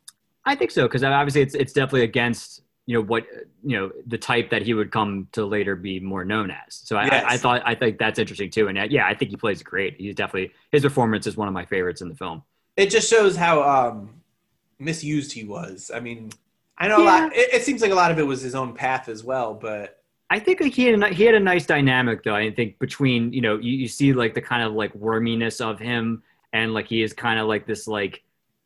S2: I think so because obviously it's it's definitely against you know what you know the type that he would come to later be more known as. So I,
S1: Yes.
S2: I, I thought I think that's interesting too. And uh, yeah, I think he plays great. He's definitely his performance is one of my favorites in the film.
S1: it just shows how um, misused he was. I mean, I know a lot. It, it seems like a lot of it was his own path as well, but
S2: I think like he had a, he had a nice dynamic though. I think between you know you, you see like the kind of like worminess of him and like he is kind of like this like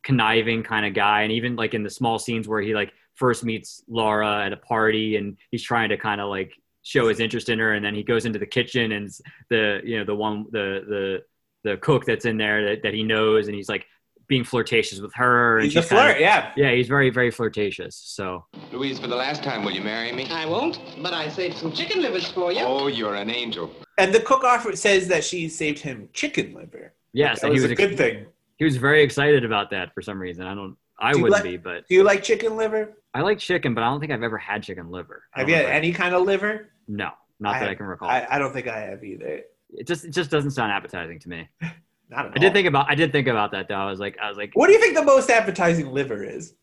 S2: conniving kind of guy and even like in the small scenes where he like first meets Laura at a party and he's trying to kind of like show his interest in her and then he goes into the kitchen and the you know the one the the the cook that's in there that, that he knows and he's like being flirtatious with her. And
S1: He's a
S2: she's kinda-
S1: flirt, yeah.
S2: yeah, he's very very flirtatious. So
S3: Louise, for the last time, will you marry me?
S5: I won't, but I saved some chicken livers for you.
S3: Oh, you're an angel.
S1: And the cook offer says that she saved him chicken liver.
S2: yes,
S1: that
S2: and
S1: was,
S2: he
S1: a
S2: was
S1: good thing.
S2: He was very excited about that for some reason. I don't. I
S1: Do
S2: wouldn't
S1: like-
S2: be, but
S1: Do you like chicken liver?
S2: I like chicken, but I don't think I've ever had chicken liver.
S1: Have you had any kind of liver?
S2: No, not that I can recall.
S1: I, I don't think I have either.
S2: it just it just doesn't sound appetizing to me.
S1: Not at
S2: I did think about I did think about that though. I was like I was like
S1: What do you think the most appetizing liver is?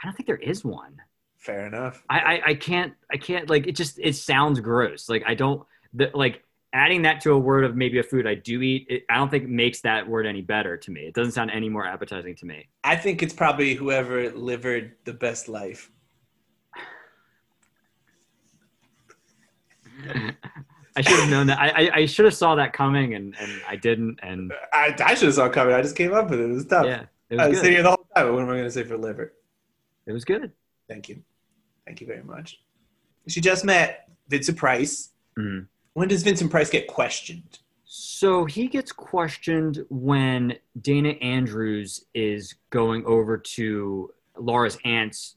S2: I don't think there is one.
S1: Fair enough.
S2: I, I I can't I can't like it just it sounds gross. Like I don't the, like adding that to a word of maybe a food I do eat. It, I don't think makes that word any better to me. It doesn't sound any more appetizing to me.
S1: I think it's probably whoever livered the best life.
S2: I should have known that. I, I, I should have saw that coming and, and I didn't. And
S1: I, I should have saw it coming. I just came up with it. It was tough.
S2: yeah, it
S1: I
S2: was
S1: was sitting here the whole time. What am I going to say for liver?
S2: It was good.
S1: Thank you. Thank you very much. She just met Vincent Price.
S2: Mhm.
S1: When does Vincent Price get questioned?
S2: So he gets questioned when Dana Andrews is going over to Laura's aunt's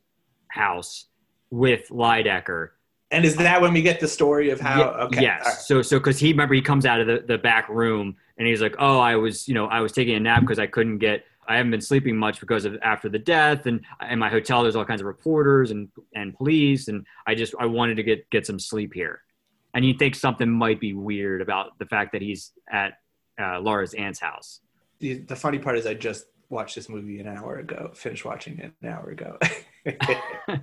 S2: house with Lydecker.
S1: And is that when we get the story of how?
S2: Ye-
S1: okay.
S2: Yes.
S1: right.
S2: So so because he remember he comes out of the, the back room and he's like, oh, I was you know I was taking a nap because I couldn't get I haven't been sleeping much because of after the death and in my hotel there's all kinds of reporters and and police and I just I wanted to get get some sleep here. And you think something might be weird about the fact that he's at uh, Laura's aunt's house.
S1: The, the funny part is, I just watched this movie an hour ago. Finished watching it an hour ago.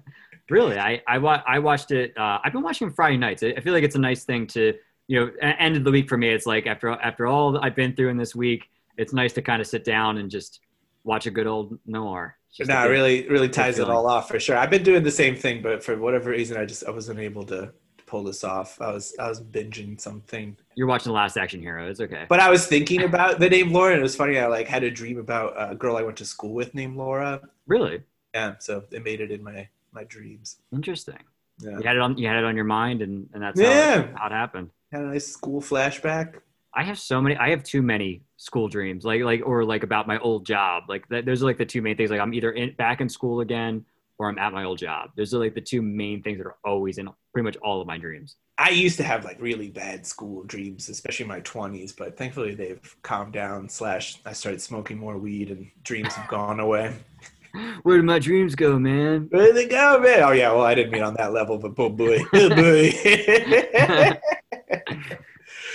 S2: Really, I I, wa- I watched it. Uh, I've been watching it Friday nights. I I feel like it's a nice thing to you know. End of the week for me, it's like after after all I've been through in this week, it's nice to kind of sit down and just watch a good old noir.
S1: No, it
S2: good-
S1: really, really ties it all off for sure. I've been doing the same thing, but for whatever reason, I just I wasn't able to pull this off. I was I was binging something,
S2: You're watching the Last Action Hero. It's okay.
S1: but I was thinking about the name Laura, and it was funny. I like had a dream about a girl I went to school with named Laura.
S2: really
S1: Yeah, so it made it in my my dreams.
S2: interesting.
S1: Yeah,
S2: You had it on you had it on your mind, and and that's how,
S1: Yeah.
S2: it, how it happened.
S1: had a nice school flashback.
S2: I have so many. I have too many school dreams, like like or like about my old job. Like that, those are like the two main things. Like I'm either in, back in school again, or I'm at my old job. Those are like the two main things that are always in pretty much all of my dreams.
S1: I used to have like really bad school dreams, especially in my twenties, but thankfully they've calmed down. Slash, I started smoking more weed, and dreams have gone away.
S2: Where did my dreams go, man?
S1: Where did they go, man? Oh yeah, well I didn't mean on that level, but oh boy, oh boy.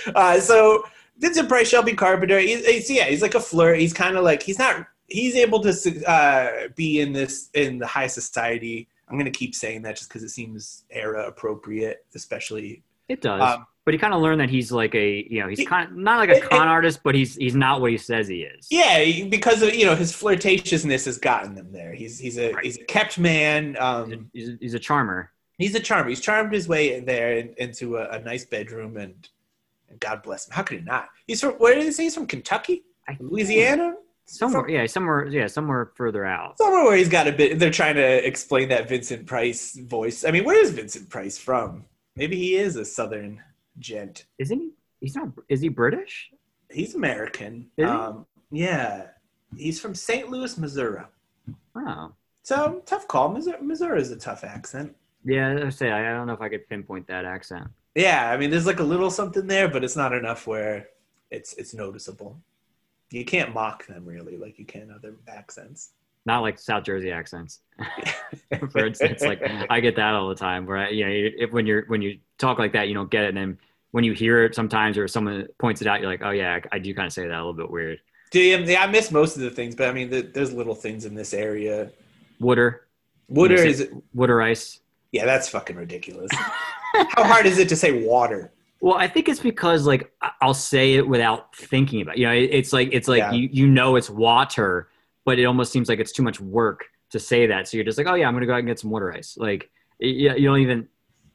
S1: uh, so Vincent Price, Shelby Carpenter. He's, he's yeah, he's like a flirt. He's kind of like he's not. He's able to uh, be in this in the high society. I'm gonna keep saying that just because it seems era appropriate, especially.
S2: It does,
S1: Um,
S2: but he kind of learned that he's like a you know he's kind of not like a
S1: it-
S2: con artist, but he's he's not what he says he is.
S1: Yeah, because of you know his flirtatiousness has gotten them there. He's he's a
S2: Right.
S1: he's a kept man.
S2: He's a,
S1: Um,
S2: he's a, he's a charmer.
S1: he's a charmer. He's charmed his way in there in, into a, a nice bedroom, and, and God bless him. How could he not? He's from where did he say he's from? Kentucky,
S2: I-
S1: Louisiana,
S2: Somewhere, yeah, somewhere, yeah, somewhere further out.
S1: somewhere where he's got a bit. They're trying to explain that Vincent Price voice. I mean, where is Vincent Price from? Maybe he is a Southern gent.
S2: Isn't he? He's not. Is he British?
S1: He's American.
S2: Is he?
S1: Um, yeah, he's from St. Louis, Missouri.
S2: Oh,
S1: So tough call. Missouri, Missouri is a tough accent.
S2: yeah. I say I don't know if I could pinpoint that accent.
S1: Yeah, I mean, there's like a little something there, but it's not enough where it's it's noticeable. You can't mock them really, like you can other accents.
S2: Not like South Jersey accents, for instance. Like I get that all the time. Where I, you know, if when you're when you talk like that, you don't get it, and then when you hear it sometimes, or someone points it out, you're like, oh yeah, I, I do kind of say that a little bit weird.
S1: Do you, yeah, I miss most of the things, but I mean, the, there's little things in this area.
S2: Wooder,
S1: Wooder
S2: You
S1: is
S2: say- Wooder ice.
S1: yeah, that's fucking ridiculous. How hard is it to say water?
S2: Well, I think it's because like I'll say it without thinking about. It. You know, it's like it's like
S1: Yeah.
S2: you you know it's water, but it almost seems like it's too much work to say that. So you're just like, oh yeah, I'm gonna go out and get some water ice. Like it, you don't even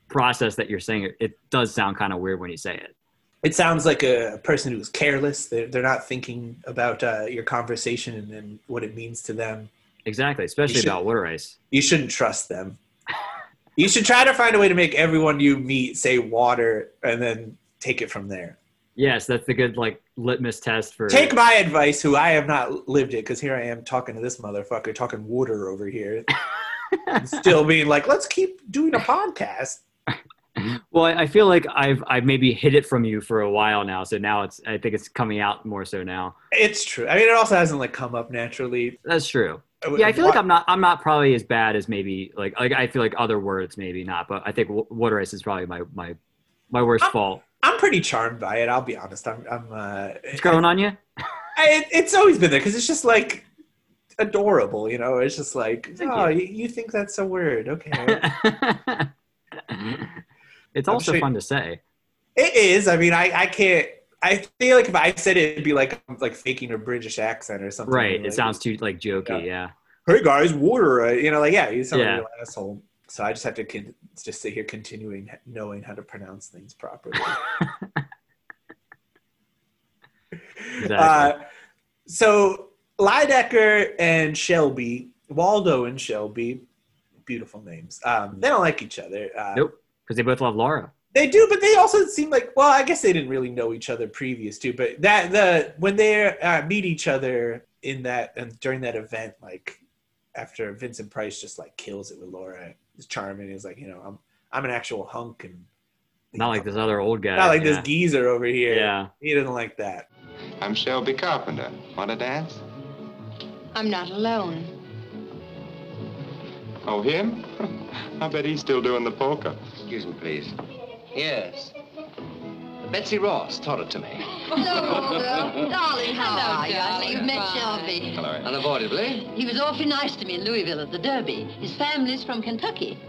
S2: process that you're saying it. It does sound kind of weird when you say it.
S1: It sounds like a person who's careless. They're, they're not thinking about uh, your conversation and, and what it means to them.
S2: Exactly, especially about water ice.
S1: You shouldn't trust them. You should try to find a way to make everyone you meet say water and then take it from there.
S2: Yes, that's the good like litmus test for.
S1: Take my advice, who I have not lived it, because here I am talking to this motherfucker, talking water over here, still being like, let's keep doing a podcast.
S2: Well, I I feel like I've I've maybe hid it from you for a while now, so now it's I think it's coming out more so now.
S1: It's true. I mean, it also hasn't like come up naturally.
S2: That's true. Yeah, I feel like I'm not I'm not probably as bad as maybe like like I feel like other words maybe not, but I think water ice is probably my my my worst
S1: I'm-
S2: fault.
S1: I'm pretty charmed by it. I'll be honest. I'm. I'm. Uh,
S2: It's growing on you.
S1: I, it's always been there because it's just like adorable. You know, it's just like,
S2: Thank
S1: oh,
S2: you.
S1: you. Think that's a word? Okay.
S2: it's also
S1: sure-
S2: fun to say.
S1: it is. I mean, I. I can't. I feel like if I said it, it'd be like like faking a British accent or something.
S2: Right.
S1: Like,
S2: It sounds too like jokey. Yeah.
S1: Hey guys, water. uh," You know, like yeah, you sound
S2: Yeah.
S1: like an asshole. So I just have to con- just sit here continuing knowing how to pronounce things properly.
S2: Exactly.
S1: Uh, so Lydecker and Shelby, Waldo and Shelby, beautiful names. Um, they don't like each other. Uh,
S2: nope. Because they both love Laura.
S1: They do, but they also seem like well, I guess they didn't really know each other previous to, but that the when they uh, meet each other in that and during that event, like after Vincent Price just like kills it with Laura, it's charming. He's like, you know, I'm I'm an actual hunk and
S2: Not like this other old guy.
S1: not like
S2: yeah.
S1: this geezer over here.
S2: Yeah.
S1: he doesn't like that.
S4: I'm Shelby Carpenter. Want to dance?
S6: I'm not alone.
S4: Oh, him? I bet he's still doing the polka.
S3: Excuse me, please. Yes. Betsy Ross taught it to me.
S6: Hello, oh, darling. How are you? I think you've met Shelby.
S4: Hello.
S3: Unavoidably.
S6: He was awfully nice to me in Louisville at the Derby. His family's from Kentucky.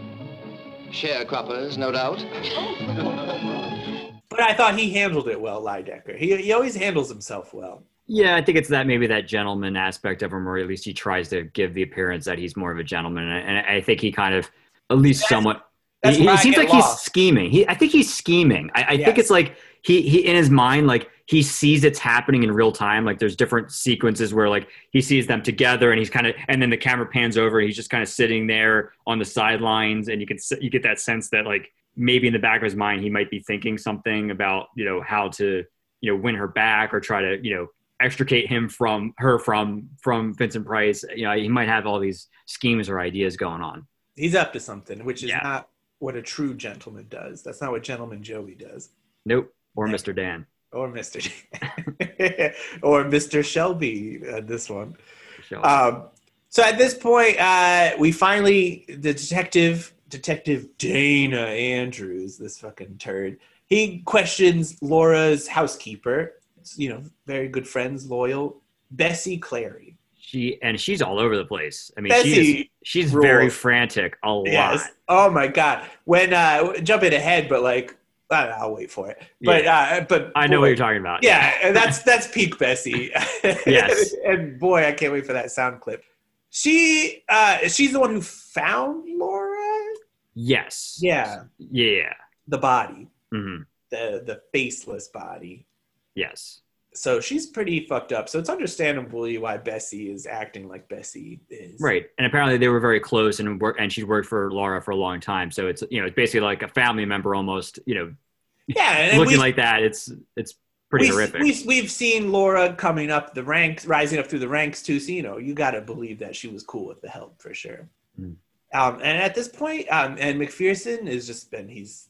S3: Sharecroppers, no doubt.
S1: But I thought he handled it well, Lydecker. He he always handles himself well.
S2: Yeah, I think it's that maybe that gentleman aspect of him, or at least he tries to give the appearance that he's more of a gentleman, and and I think he kind of, at least
S1: That's-
S2: somewhat.
S1: That's
S2: he, seems like he's scheming. He, I think he's scheming. I, I think it's like he, he in his mind, like he sees it's happening in real time. Like there's different sequences where like he sees them together, and he's kind of, and then the camera pans over, and he's just kind of sitting there on the sidelines, and you can you get that sense that like maybe in the back of his mind he might be thinking something about you know how to you know win her back or try to you know extricate him from her from from Vincent Price. You know, he might have all these schemes or ideas going on.
S1: He's up to something, which is
S2: Yeah.
S1: not what a true gentleman does. That's not what gentleman Joey does.
S2: Nope. Or
S1: Yeah.
S2: Mr. Dan.
S1: Or Mr. or Mr. Shelby, uh, this one.
S2: So,
S1: Um, so at this point, uh, we finally the detective, Detective Dana Andrews, this fucking turd. He questions Laura's housekeeper. You know, very good friends, loyal Bessie Clary.
S2: She and she's all over the place. I mean,
S1: Bessie
S2: she's she's very frantic a lot.
S1: Yes. Oh my god. When uh, jumping ahead, but like I I'll wait for it. But uh, but
S2: I know
S1: boy,
S2: what you're talking about.
S1: Yeah, and that's that's peak Bessie.
S2: Yes.
S1: and boy, I can't wait for that sound clip. She uh she's the one who found Laura.
S2: Yes.
S1: Yeah,
S2: Yeah.
S1: the body,
S2: hmm
S1: the the faceless body.
S2: Yes.
S1: So she's pretty fucked up. So it's understandably why Bessie is acting like Bessie is.
S2: Right. And apparently they were very close and work and she'd worked for Laura for a long time. So it's you know it's basically like a family member almost. You know,
S1: Yeah, and
S2: looking like that. It's it's pretty
S1: we,
S2: horrific.
S1: We, we've seen Laura coming up the ranks, rising up through the ranks too. So you know, you got to believe that she was cool with the help for sure.
S2: Mm.
S1: Um, and at this point, um, and McPherson has just been he's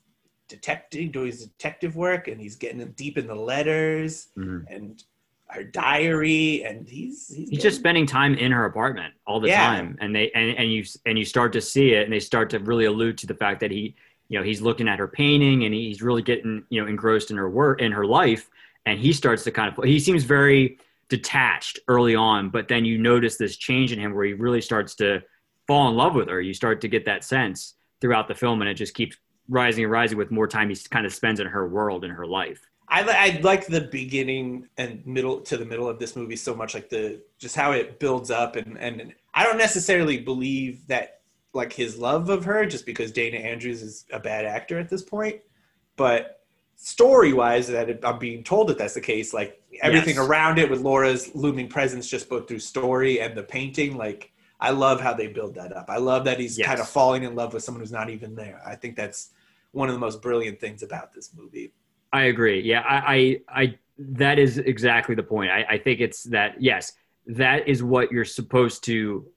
S1: detecting doing his detective work, and he's getting deep in the letters
S2: Mhm.
S1: and her diary, and he's he's,
S2: he's
S1: getting-
S2: just spending time in her apartment all the
S1: Yeah.
S2: time and they and, and you and you start to see it and they start to really allude to the fact that he you know he's looking at her painting and he's really getting you know engrossed in her work in her life and he starts to kind of he seems very detached early on but then you notice this change in him where he really starts to fall in love with her you start to get that sense throughout the film and it just keeps rising and rising with more time he kind of spends in her world in her life
S1: I, I like the beginning and middle to the middle of this movie so much, like the just how it builds up, and and I don't necessarily believe that like his love of her just because Dana Andrews is a bad actor at this point, but story wise, that it, I'm being told that that's the case. Like everything
S2: Yes.
S1: around it with Laura's looming presence, just both through story and the painting, like I love how they build that up. I love that he's
S2: Yes.
S1: kind of falling in love with someone who's not even there. I think that's one of the most brilliant things about this movie.
S2: I agree. Yeah, I, I, I that is exactly the point. I, I think it's that yes, that is what you're supposed to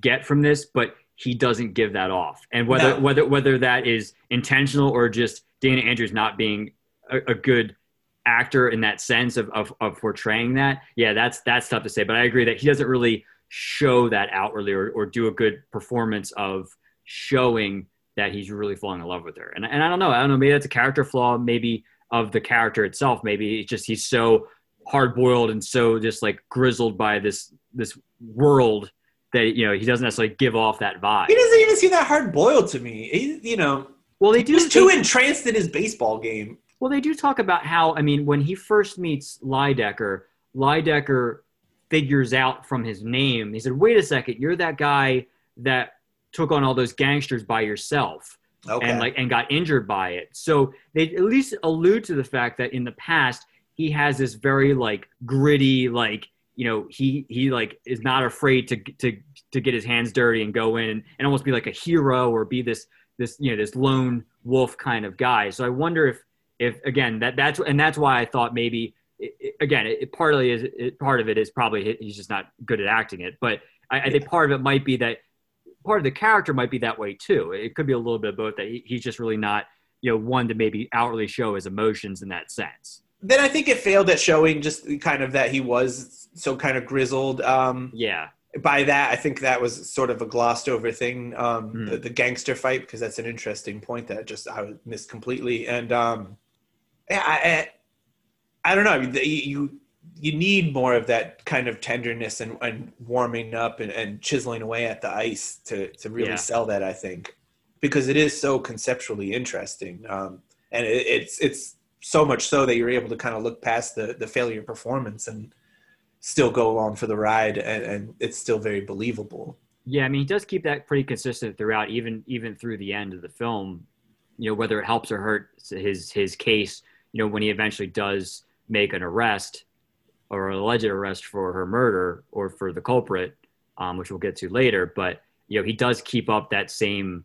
S2: get from this, but he doesn't give that off. And whether
S1: No.
S2: whether whether that is intentional or just Dana Andrews not being a, a good actor in that sense of, of of portraying that, yeah, that's that's tough to say. But I agree that he doesn't really show that outwardly or, or do a good performance of showing that he's really falling in love with her. And and I don't know, I don't know, maybe that's a character flaw, maybe of the character itself. Maybe it's just he's so hard boiled and so just like grizzled by this this world that you know he doesn't necessarily give off that vibe.
S1: He doesn't even seem that hard boiled to me. He, you know,
S2: Well, they do.
S1: he's too
S2: they-
S1: entranced in his baseball game.
S2: Well, they do talk about how I mean when he first meets Lydecker, Lydecker figures out from his name. He said, "Wait a second, you're that guy that took on all those gangsters by yourself."
S1: Okay.
S2: and like and got injured by it. So they at least allude to the fact that in the past he has this very like gritty like you know he he like is not afraid to to to get his hands dirty and go in and, and almost be like a hero or be this this you know this lone wolf kind of guy. So I wonder if if again that that's and that's why I thought maybe it, it- again it, partly is it, part of it is probably he's just not good at acting it, but I, I think part of it might be that part of the character might be that way too. It could be a little bit of both that he, he's just really not, you know, one to maybe outwardly show his emotions in that sense.
S1: then I think it failed at showing just kind of that he was so kind of grizzled. Um,
S2: Yeah.
S1: by that, I think that was sort of a glossed over thing, um,
S2: Hmm.
S1: the, the gangster fight, because that's an interesting point that just I missed completely. And um, I, I don't know. I You you need more of that kind of tenderness and, and warming up and, and chiseling away at the ice to to really
S2: Yeah.
S1: sell that. I think because it is so conceptually interesting, um, and it, it's it's so much so that you're able to kind of look past the the failure performance and still go along for the ride and, and it's still very believable
S2: Yeah. I mean, he does keep that pretty consistent throughout, even, even through the end of the film, you know, whether it helps or hurts his, his case, you know, when he eventually does make an arrest or an alleged arrest for her murder or for the culprit, um, which we'll get to later. But, you know, he does keep up that same,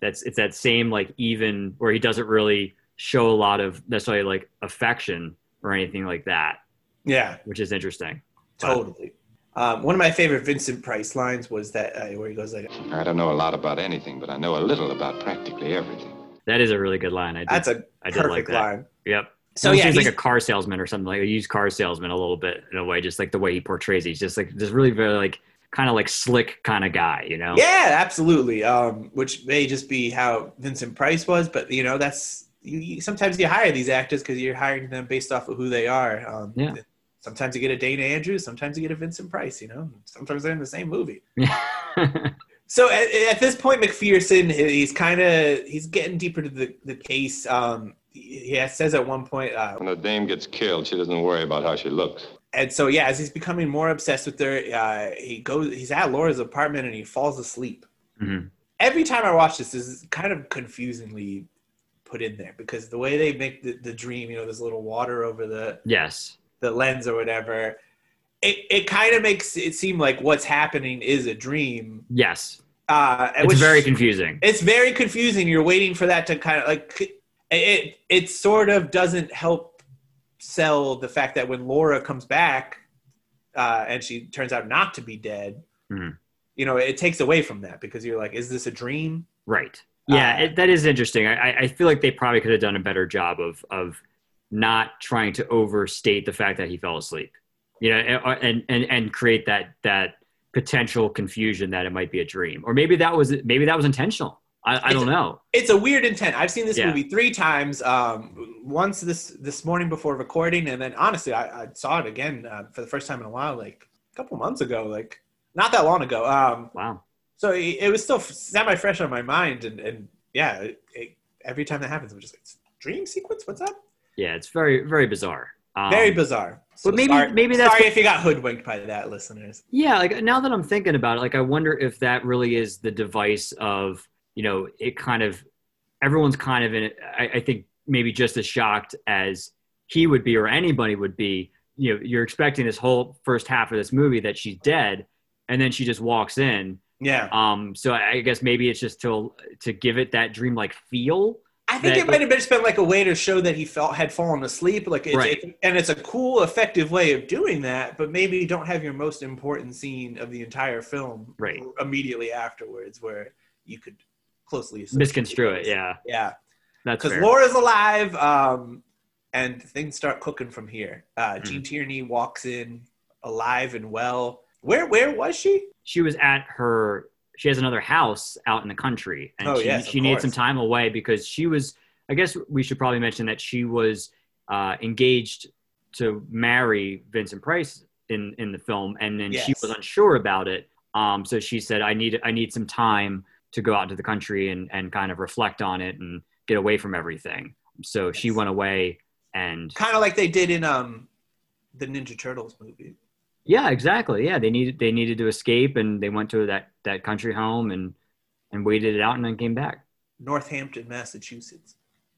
S2: that's, it's that same, like, even where he doesn't really show a lot of necessarily like affection or anything like that,
S1: yeah
S2: which is interesting.
S1: totally um, one of my favorite vincent price lines was that uh, where he goes like
S4: I don't know a lot about anything, but I know a little about practically everything.
S2: That is a really good line. I did,
S1: that's a
S2: I did like
S1: perfect
S2: that.
S1: line
S2: Yep.
S1: So,
S2: So
S1: yeah,
S2: he's like a car salesman or something like a used car salesman a little bit in a way, just like the way he portrays. it. He's just like just really very like kind of like slick kind of guy, you know?
S1: yeah absolutely um, which may just be how vincent price was but you know that's you, you sometimes you hire these actors because you're hiring them based off of who they are um,
S2: Yeah.
S1: sometimes you get a dana andrews sometimes you get a vincent price you know sometimes they're in the same movie
S2: Yeah.
S1: So at, at this point, McPherson he's kind of he's getting deeper to the the case. Um, he he says at one point, uh,
S4: When a dame gets killed, she doesn't worry about how she looks.
S1: and so yeah, as he's becoming more obsessed with her, uh, he goes. He's at Laura's apartment and he falls asleep.
S2: Mhm.
S1: Every time I watch this, this is kind of confusingly put in there because the way they make the, the dream, you know, there's a little water over the
S2: yes.
S1: the lens or whatever. It, it kind of makes it seem like what's happening is a dream.
S2: Yes.
S1: Uh,
S2: It's
S1: which-
S2: very confusing.
S1: it's very confusing. You're waiting for that to kind of like it. It sort of doesn't help sell the fact that when Laura comes back, uh, and she turns out not to be dead,
S2: Mhm.
S1: you know, it takes away from that because you're like, is this a dream?
S2: Right. Yeah,
S1: Uh,
S2: it, that is interesting. I, I- feel like they probably could have done a better job of of not trying to overstate the fact that he fell asleep. You know, and and, and create that that potential confusion that it might be a dream, or maybe that was maybe that was intentional. I, I don't know.
S1: It's a weird intent. I've seen this
S2: Yeah.
S1: movie three times. Um, once this this morning before recording, and then honestly, I, I saw it again uh, for the first time in a while, like a couple months ago, like not that long ago. Um,
S2: Wow.
S1: so it, it was still semi fresh on my mind, and, and yeah, it, it, every time that happens, I'm just like, dream sequence. What's up?
S2: Yeah, it's very very bizarre. Um,
S1: Very bizarre.
S2: but maybe-
S1: sorry,
S2: maybe that's
S1: sorry
S2: what-
S1: if you got hoodwinked by that, listeners.
S2: Yeah, like now that I'm thinking about it, like I wonder if that really is the device of, you know, it kind of everyone's kind of in it. I, I think maybe just as shocked as he would be or anybody would be. You know, you're expecting this whole first half of this movie that she's dead, and then she just walks in.
S1: Yeah,
S2: Um, so I guess maybe it's just to to give it that dreamlike feel
S1: I think
S2: that-
S1: it might have just been like a way to show that he felt had fallen asleep. Like, it's,
S2: Right.
S1: it- and it's a cool, effective way of doing that. But maybe don't have your most important scene of the entire film
S2: Right.
S1: immediately afterwards, where you could closely
S2: misconstrue it. Yeah,
S1: yeah.
S2: that's
S1: Because. Laura's alive, um, and things start cooking from here. Uh,
S2: Mm-hmm.
S1: Tierney walks in alive and well. Where where was she?
S2: she was at her she has another house out in the country and
S1: Oh,
S2: she,
S1: yes,
S2: she needed some time away because she was i guess we should probably mention that she was uh, engaged to marry vincent price in in the film and then she was unsure about it um, so she said i need i need some time to go out into the country and and kind of reflect on it and get away from everything so she went away and
S1: Kind of like they did in um, the Ninja Turtles movie.
S2: Yeah, exactly. Yeah, they needed they needed to escape, and they went to that that country home and and waited it out, and then came back.
S1: Northampton, Massachusetts.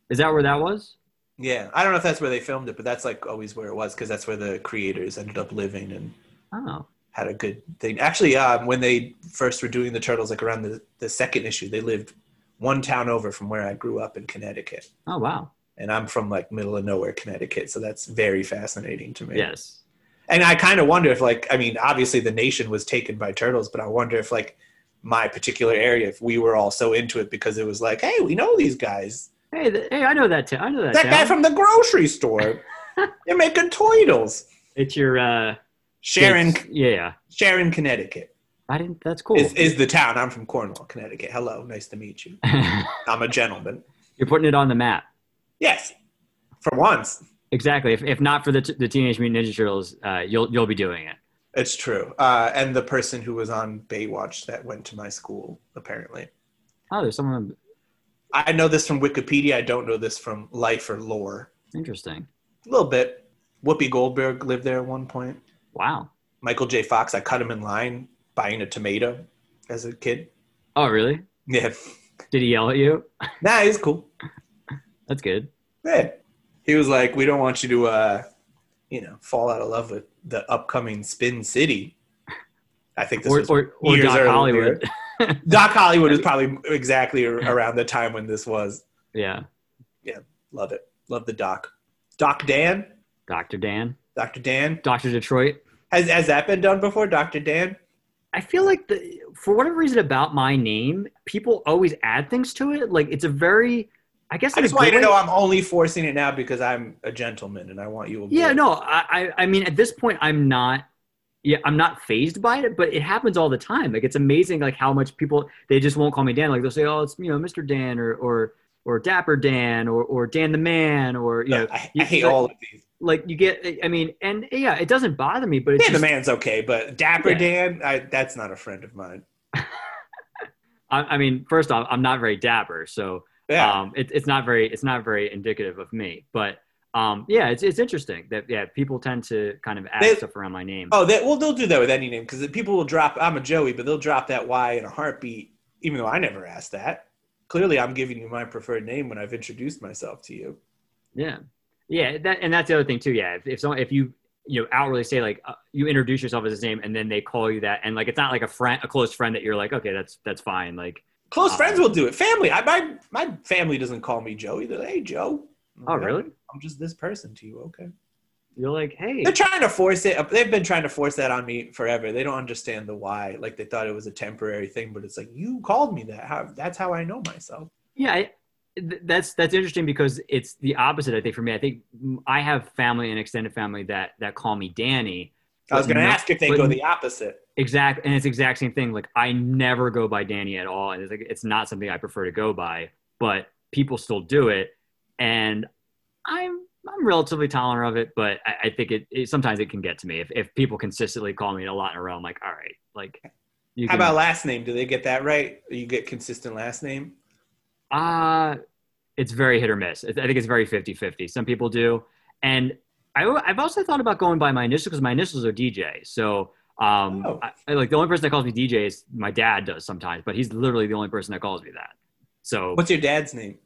S2: Is that where that was?
S1: Yeah, I don't know if that's where they filmed it, but that's like always where it was because that's where the creators ended up living and
S2: Oh,
S1: had a good thing. Actually, um, when they first were doing the turtles, like around the, the second issue, they lived one town over from where I grew up in Connecticut,
S2: oh wow.
S1: and I'm from like middle of nowhere, Connecticut, so that's very fascinating to me.
S2: Yes.
S1: and I kind of wonder if like I mean, obviously the nation was taken by turtles, but I wonder if like my particular area, if we were all so into it because it was like, hey, we know these guys.
S2: Hey, th- hey, I know that. T- I know that.
S1: That guy from the grocery store. They're making toidles.
S2: it's your uh,
S1: Sharon,
S2: it's- Yeah,
S1: Sharon, Connecticut
S2: I didn't. That's cool.
S1: is, is the town. I'm from Cornwall, Connecticut. Hello, nice to meet you. I'm a gentleman.
S2: You're putting it on the map.
S1: Yes, for once,
S2: Exactly. If, if not for the, t- the Teenage Mutant Ninja Turtles, uh, you'll you'll be doing it.
S1: it's true. Uh, and the person who was on Baywatch that went to my school, apparently.
S2: Oh, there's someone
S1: I know this from Wikipedia. I don't know this from life or lore.
S2: interesting.
S1: A little bit. Whoopi Goldberg lived there at one point.
S2: Wow.
S1: Michael J. Fox, I cut him in line buying a tomato as a kid.
S2: Oh, really?
S1: Yeah.
S2: Did he yell at you?
S1: Nah, he's cool.
S2: That's good.
S1: Yeah. He was like, we don't want you to, uh, you know, fall out of love with the upcoming Spin City. I think this
S2: Or
S1: was
S2: or, or Doc. Hollywood.
S1: Doc Hollywood is probably exactly around the time when this was.
S2: Yeah. Yeah.
S1: Love it. Love the Doc. Doc Dan?
S2: Dr. Dan.
S1: Dr. Dan?
S2: Dr. Detroit.
S1: Has, has that been done before, Dr. Dan?
S2: I feel like the for whatever reason about my name, people always add things to it. Like it's a very, I guess.
S1: I just want you to know I'm only forcing it now because I'm a gentleman and I want you aboard.
S2: Yeah, no, I, I, mean, at this point, I'm not. Yeah, I'm not phased by it, but it happens all the time. Like it's amazing, like how much people they just won't call me Dan. Like they'll say, "Oh, it's you know, Mr. Dan," or or or Dapper Dan, or or Dan the Man, or you
S1: Yeah,
S2: know,
S1: I,
S2: you-
S1: I hate all of these.
S2: Like you get, I mean, and yeah, it doesn't bother me, but it's
S1: Dan the man's okay, but Dapper
S2: Yeah.
S1: Dan, I, that's not a friend of mine.
S2: I, I mean, first off, I'm not very dapper, so
S1: Yeah,
S2: um, it, it's not very it's not very indicative of me. But um, yeah, it's it's interesting that yeah, people tend to kind of add
S1: They-
S2: stuff around my name.
S1: Oh, they, well, they'll do that with any name because people will drop. I'm a Joey, but they'll drop that Y in a heartbeat, even though I never asked that. Clearly, I'm giving you my preferred name when I've introduced myself to you.
S2: Yeah, yeah, that and that's the other thing too. Yeah, if if, someone, if you you know outwardly say like uh, you introduce yourself as his name and then they call you that and like it's not like a friend a close friend that you're like okay that's that's fine like
S1: Close
S2: Uh,
S1: friends will do it. Family, I, my my family doesn't call me Joey. They're like, hey Joe.
S2: Oh
S1: like,
S2: really
S1: I'm just this person to you. Okay.
S2: you're like hey
S1: They're trying to force it. They've been trying to force that on me forever. They don't understand the why. Like they thought it was a temporary thing, but it's like you called me that. How, that's how I know myself.
S2: yeah I, th- that's that's interesting because it's the opposite I think for me I think I have family and extended family that that call me Danny
S1: I was going to ask if they go the opposite.
S2: exact and it's the exact same thing like i never go by danny at all and it's like it's not something i prefer to go by but people still do it and i'm i'm relatively tolerant of it but i, I think it, it sometimes it can get to me if, if people consistently call me a lot in a row i'm like all right like you
S1: How about last name? Do they get that right? You get consistent last name?
S2: Uh it's very hit or miss i think it's very 50-50 some people do and I, i've also thought about going by my initials because my initials are dj so um,
S1: Oh.
S2: I, I- like the only person that calls me DJ is my dad does sometimes, but he's literally the only person that calls me that. So
S1: What's your dad's name?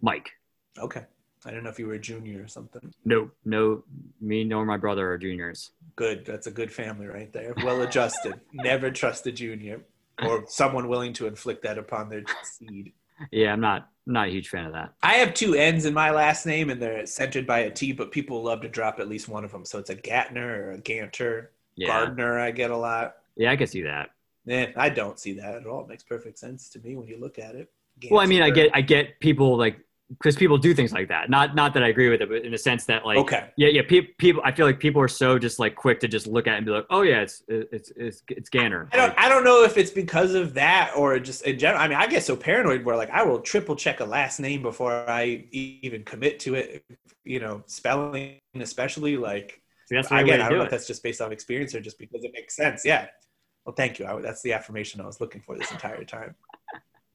S2: Mike,
S1: Okay. I don't know if you were a junior or something.
S2: no, no, me nor my brother are juniors.
S1: Good. That's a good family right there. Well adjusted. Never trust a junior or someone willing to inflict that upon their seed.
S2: Yeah, I'm not not a huge fan of that.
S1: I have two N's in my last name, and they're centered by a T, but people love to drop at least one of them. So it's a Gatner or a Ganter.
S2: Yeah,
S1: Gardner, I get a lot.
S2: yeah, I can see that.
S1: Eh, I don't see that at all. It makes perfect sense to me when you look at it.
S2: Well, I mean, I get I get people like because people do things like that. Not not that I agree with it, but in the sense that like
S1: Okay.
S2: yeah yeah pe- people I feel like people are so just like quick to just look at it and be like oh yeah it's it's it's it's Ganner.
S1: I don't.
S2: Like,
S1: I don't know if it's because of that or just in general. I mean, I get so paranoid where like I will triple check a last name before I even commit to it. You know, spelling especially. Like
S2: see, that's
S1: again, I don't
S2: do
S1: know if that's just based off experience or just because it makes sense. Yeah. Well, thank you. I, that's the affirmation I was looking for this entire time.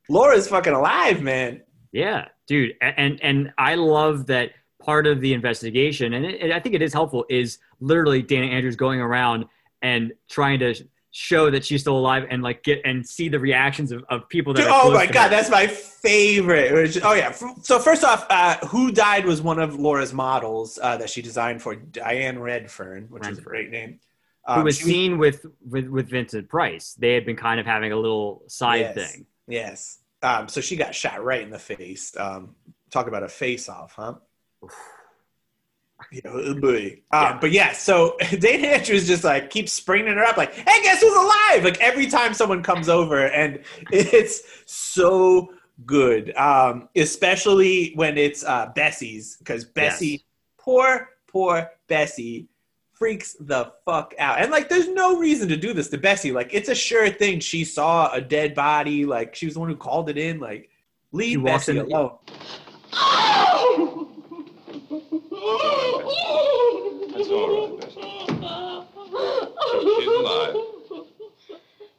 S1: Laura's fucking alive, man.
S2: Yeah, dude, and and I love that part of the investigation, and it, I think it is helpful. Is literally Dana Andrews going around and trying to show that she's still alive and like get and see the reactions of, of people that.
S1: Dude, oh my god,
S2: her.
S1: that's my favorite. Was just- oh yeah. So first off, uh, who died was one of Laura's models uh, that she designed for Diane Redfern, which is a great name.
S2: who
S1: Um,
S2: was
S1: she
S2: seen with, with with Vincent Price. They had been kind of having a little side
S1: Yes.
S2: thing.
S1: Yes. Um, so she got shot right in the face. Um, talk about a face off, huh? Yeah, boy. Um,
S2: Yeah.
S1: But yeah, so Dana Andrews just like keeps springing her up, like, "Hey, guess who's alive?" Like every time someone comes over, and it's so good. Um, especially when it's uh, Bessie's, because Bessie,
S2: Yes.
S1: poor, poor Bessie, freaks the fuck out. And like, there's no reason to do this to Bessie. Like, it's a sure thing. She saw a dead body. Like, she was the one who called it in. Like,
S2: She
S1: leave
S2: walks
S1: Bessie
S2: in-
S1: alone.
S4: That's all right, Bessie. She's alive.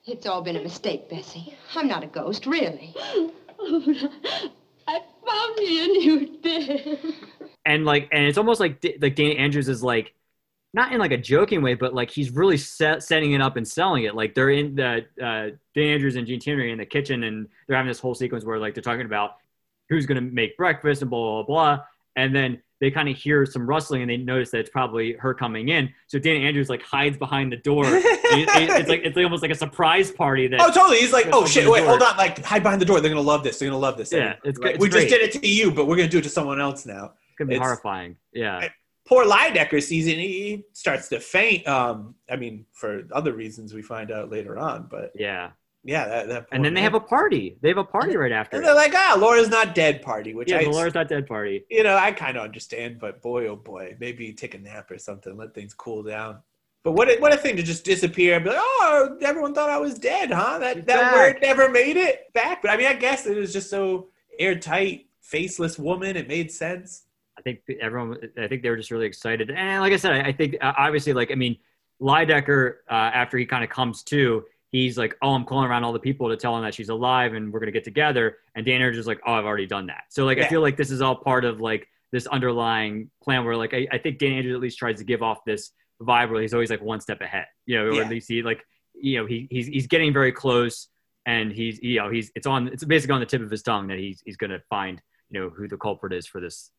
S6: It's all been a mistake, Bessie. I'm not a ghost, really.
S7: I found you and you were dead.
S2: and like and it's almost like D- like Dana Andrews is like not in like a joking way, but like he's really set, setting it up and selling it. Like they're in the uh, Dana Andrews and Gene Tierney in the kitchen, and they're having this whole sequence where like they're talking about who's going to make breakfast and blah blah blah, and then they kind of hear some rustling and they notice that it's probably her coming in. So Dan Andrews like hides behind the door. It- it- it's like it's like almost like a surprise party. that
S1: Oh, totally. He's like, oh shit, wait, hold on. Like, hide behind the door. They're gonna love this. They're gonna love this.
S2: Yeah, it's
S1: Like,
S2: good-
S1: we
S2: it's
S1: just did it to you, but we're gonna do it to someone else now.
S2: It's gonna be
S1: it's-
S2: horrifying. Yeah.
S1: Poor Lydecker sees it. and He starts to faint. Um, I mean, for other reasons we find out later on, but
S2: Yeah.
S1: yeah, that. that
S2: And then they have a party. They have a party right after.
S1: and they're like, ah, Laura's not dead party, which
S2: Yeah,
S1: I,
S2: Laura's Not Dead party.
S1: you know, I kind of understand, but boy, oh boy, maybe take a nap or something, let things cool down. But what a, what a thing to just disappear and be like, oh, everyone thought I was dead, huh? That
S2: It's
S1: that
S2: back.
S1: word never made it back. But I mean, I guess it was just so airtight, faceless woman. It made sense.
S2: I think everyone. I think they were just really excited. And like I said, I, I think uh, obviously, like I mean, Lydecker uh, after he kind of comes to, he's like, "Oh, I'm calling around all the people to tell him that she's alive and we're gonna get together." And Dana just like, "Oh, I've already done that." So like, I feel like this is all part of like this underlying plan where like I, I think Dan Andrews at least tries to give off this vibe where he's always like one step ahead. You know, or
S1: Yeah.
S2: at least he like, you know, he he's he's getting very close. And he's, you know, he's, it's on, it's basically on the tip of his tongue that he's, he's going to find, you know, who the culprit is for this,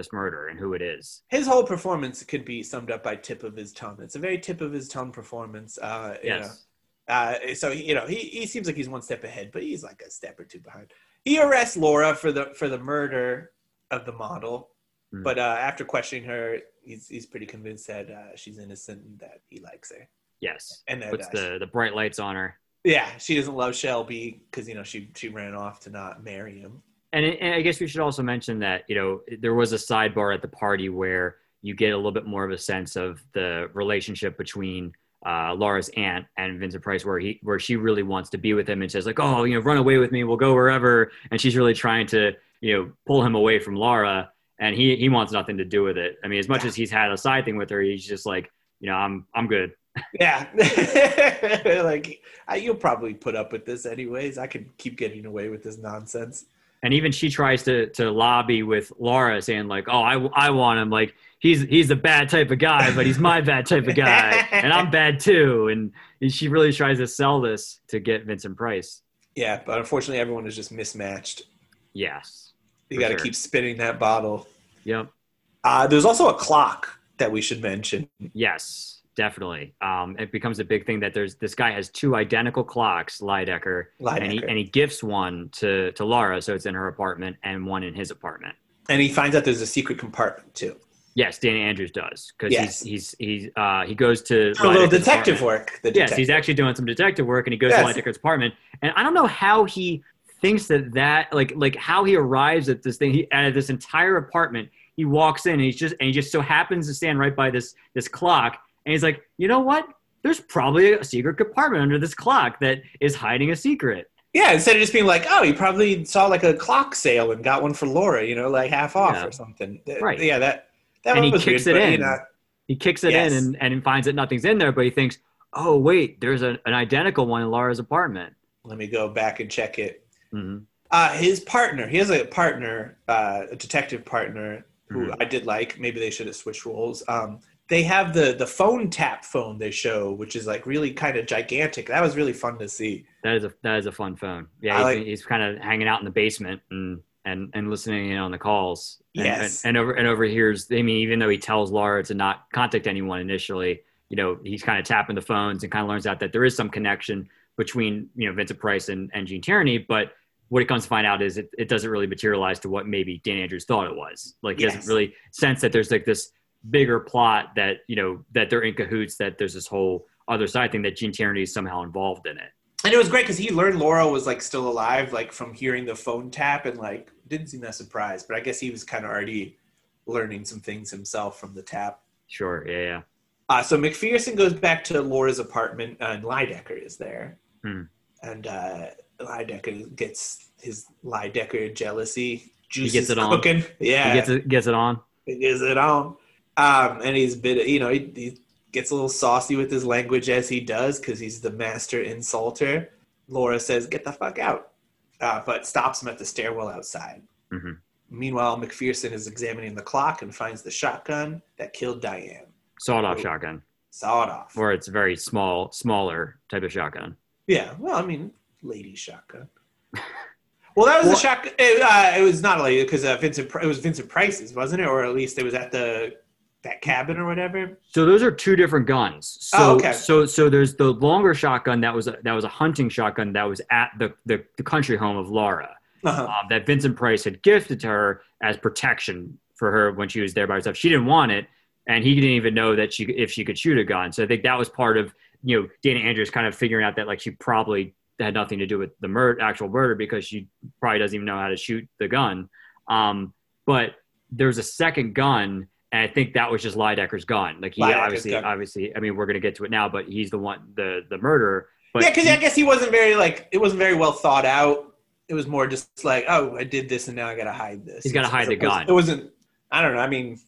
S2: this murder and who it is.
S1: His whole performance could be summed up by tip of his tongue. It's a very tip of his tongue performance. Uh, you know.
S2: Yes.
S1: Uh, so you know he, he seems like he's one step ahead, but he's like a step or two behind. He arrests Laura for the for the murder of the model,
S2: Hmm.
S1: but uh, after questioning her, he's he's pretty convinced that uh, she's innocent and that he likes her.
S2: Yes.
S1: And that
S2: Puts
S1: uh,
S2: the, the bright lights on her.
S1: yeah, she doesn't love Shelby because you know she she ran off to not marry him.
S2: And, and I guess we should also mention that, you know, there was a sidebar at the party where you get a little bit more of a sense of the relationship between uh, Laura's aunt and Vincent Price, where he, where she really wants to be with him and says like, oh, you know, run away with me, we'll go wherever. And she's really trying to, you know, pull him away from Laura, and he he wants nothing to do with it. I mean, as much as he's had a side thing with her, he's just like, you know, I'm I'm good.
S1: Yeah, like I, you'll probably put up with this anyways. I could keep getting away with this nonsense.
S2: And even she tries to to lobby with Laura, saying like, "Oh, I, I want him. Like he's he's the bad type of guy, but he's my bad type of guy, and I'm bad too." And, and she really tries to sell this to get Vincent Price.
S1: Yeah, but unfortunately, everyone is just mismatched.
S2: Yes.
S1: You got to
S2: sure.
S1: keep spinning that bottle.
S2: Yep.
S1: Uh, there's also a clock that we should mention.
S2: Yes. Definitely. Um, it becomes a big thing that there's this guy has two identical clocks, Lydecker, and he and he gifts one to to Laura, so it's in her apartment, and one in his apartment.
S1: and he finds out there's a secret compartment too.
S2: Yes, Danny Andrews does because
S1: Yes.
S2: he's he's he's uh, he goes to
S1: A little detective
S2: apartment.
S1: work. The
S2: Yes, he's actually doing some detective work, and he goes
S1: Yes.
S2: to Lydecker's apartment, and I don't know how he thinks that that like like how he arrives at this thing. He out of this entire apartment, he walks in, and he's just and he just so happens to stand right by this this clock, and he's like, you know what? There's probably a secret compartment under this clock that is hiding a secret.
S1: Yeah, instead of just being like, oh, he probably saw like a clock sale and got one for Laura, you know, like half off
S2: Yeah.
S1: or something.
S2: Right.
S1: Yeah, that that
S2: And he kicks
S1: weird,
S2: it
S1: but, you
S2: in.
S1: know,
S2: He kicks it
S1: Yes.
S2: in and, and finds that nothing's in there, but he thinks, oh wait, there's a, an identical one in Laura's apartment.
S1: let me go back and check it.
S2: hmm
S1: Uh, his partner, he has a partner, uh, a detective partner who
S2: Mhm.
S1: I did like. Maybe they should have switched roles. Um, they have the the phone tap phone they show, which is like really kind of gigantic. That was really fun to see.
S2: That is a that is a fun phone. Yeah, he's,
S1: like-
S2: he's kind of hanging out in the basement and and and listening in on the calls. And,
S1: Yes.
S2: and, and over and overhears. I mean, even though he tells Laura to not contact anyone initially, you know, he's kind of tapping the phones and kind of learns out that there is some connection between you know Vincent Price and, and Gene Tierney, but. What he comes to find out is it, it doesn't really materialize to what maybe Dan Andrews thought it was. Like he
S1: Yes.
S2: doesn't really sense that there's like this bigger plot that you know that they're in cahoots. That there's this whole other side thing that Gene Tierney is somehow involved in it.
S1: And it was great because he learned Laura was like still alive, like from hearing the phone tap, and like didn't seem that surprised. But I guess he was kind of already learning some things himself from the tap.
S2: Sure. Yeah. Yeah.
S1: Uh, so McPherson goes back to Laura's apartment, and Lydecker is there.
S2: Hmm.
S1: And uh, Lydecker gets his Lydecker jealousy juices
S2: gets it on.
S1: cooking. Yeah,
S2: He gets it, gets it on.
S1: he gets it on. Um, and he's bit, you know, he, he gets a little saucy with his language as he does because he's the master insulter. Laura says, "Get the fuck out," uh, but stops him at the stairwell outside.
S2: Mhm.
S1: Meanwhile, McPherson is examining the clock and finds the shotgun that killed Diane.
S2: Sawed off
S1: Oh.
S2: shotgun,
S1: Sawed-off.
S2: or it's a very small, smaller type of shotgun.
S1: Yeah, well, I mean, lady shotgun. Well, that was
S2: Well-
S1: the shotgun. It, uh, it was not a lady because uh, Vincent. It was Vincent Price's, wasn't it? Or at least it was at the that cabin or whatever.
S2: So those are two different guns. So,
S1: Oh, okay.
S2: so, so there's the longer shotgun that was a, that was a hunting shotgun that was at the the, the country home of Laura.
S1: Uh-huh.
S2: um, that Vincent Price had gifted to her as protection for her when she was there by herself. She didn't want it, and he didn't even know that she if she could shoot a gun. So I think that was part of you know Dana Andrews kind of figuring out that like she probably had nothing to do with the murder, actual murder, because she probably doesn't even know how to shoot the gun. Um, but there's a second gun. And I think that was just Lydecker's gun. Like he
S1: Lydecker's
S2: obviously,
S1: gun.
S2: obviously, I mean, we're gonna get to it now, but he's the one, the the murderer. But
S1: yeah, because I guess he wasn't very like it wasn't very well thought out. It was more just like, oh, I did this and now I gotta hide this.
S2: He's gotta hide the gun.
S1: It wasn't. I don't know. I mean,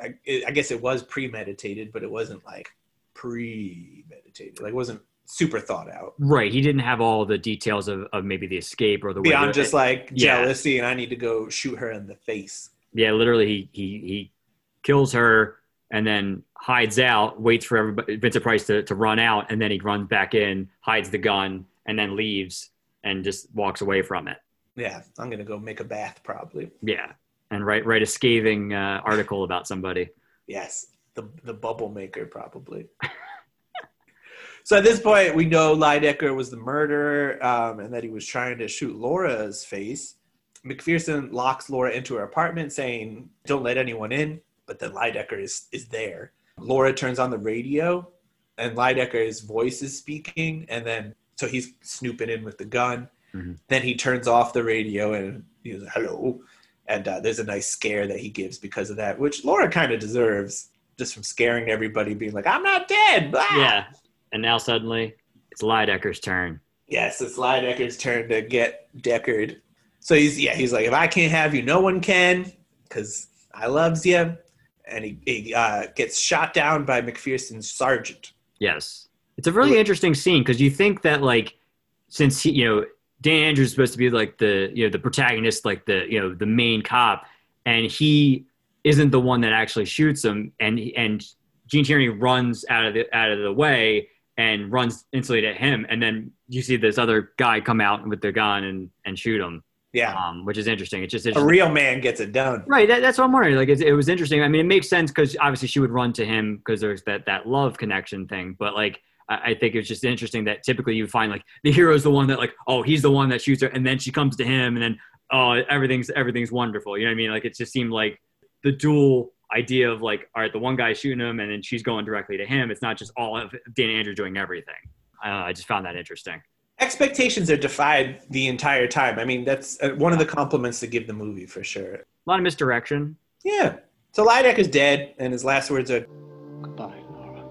S1: I, it, I guess it was premeditated, but it wasn't like premeditated. Like it wasn't super thought out.
S2: right, he didn't have all the details of, of maybe the escape or the way
S1: Beyond
S2: that-
S1: just like
S2: Yeah.
S1: jealousy and I need to go shoot her in the face.
S2: Yeah, literally, he he he kills her and then hides out, waits for everybody, Vincent Price to, to run out, and then he runs back in, hides the gun, and then leaves and just walks away from it.
S1: Yeah, I'm gonna go make a bath probably.
S2: Yeah, and write write a scathing uh, article about somebody.
S1: Yes, the the bubble maker probably. so at this point, we know Lydecker was the murderer, um, and that he was trying to shoot Laura's face. McPherson locks Laura into her apartment, saying, "Don't let anyone in." But then Lydecker is is there. Laura turns on the radio, and Lydecker's voice is speaking, and then so he's snooping in with the gun.
S2: Mhm.
S1: Then he turns off the radio and he's like, "Hello." and uh, there's a nice scare that he gives because of that, which Laura kind of deserves, just from scaring everybody, being like, "I'm not dead." Blah.
S2: Yeah, and now suddenly it's Lydecker's turn.
S1: Yes, it's Lydecker's turn to get Deckard. So he's yeah, he's like, if I can't have you, no one can, because I loves you. And he, he uh, gets shot down by McPherson's sergeant.
S2: Yes, it's a really interesting scene because you think that like since he, you know Dan Andrews is supposed to be like the you know the protagonist, like the you know the main cop, and he isn't the one that actually shoots him, and and Gene Tierney runs out of the out of the way and runs instantly at him, and then you see this other guy come out with the gun and and shoot him.
S1: Yeah,
S2: um, which is interesting. It's just
S1: a real man gets it done.
S2: Right, that, that's what I'm wondering. Like, it, it was interesting. I mean, it makes sense because obviously she would run to him because there's that that love connection thing. But like, I, I think it's just interesting that typically you find like the hero's the one that like, oh, he's the one that shoots her, and then she comes to him, and then oh, everything's everything's wonderful. You know what I mean? Like, it just seemed like the dual idea of like, all right, the one guy's shooting him, and then she's going directly to him. It's not just all of Dan Andrew doing everything. Uh, I just found that interesting.
S1: Expectations are defied the entire time. I mean, that's uh, one of the compliments to give the movie for sure.
S2: A lot of misdirection.
S1: Yeah. So Lideck is dead, and his last words are,
S3: Goodbye, Laura.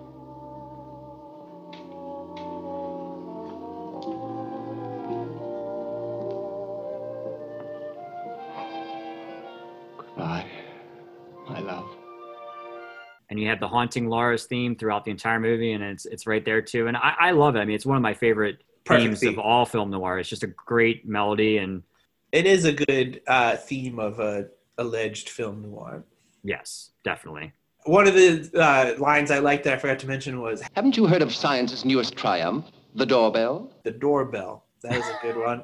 S3: Goodbye, my love.
S2: and you have the haunting Laura's theme throughout the entire movie, and it's it's right there too. And I, I love it. I mean, it's one of my favorite
S1: Perfect
S2: themes
S1: theme.
S2: of all film noir. It's just a great melody, and
S1: it is a good uh, theme of a alleged film noir.
S2: yes, definitely.
S1: One of the uh, lines I liked that I forgot to mention was
S3: Haven't you heard of science's newest triumph, the doorbell?
S1: the doorbell. That is a good one.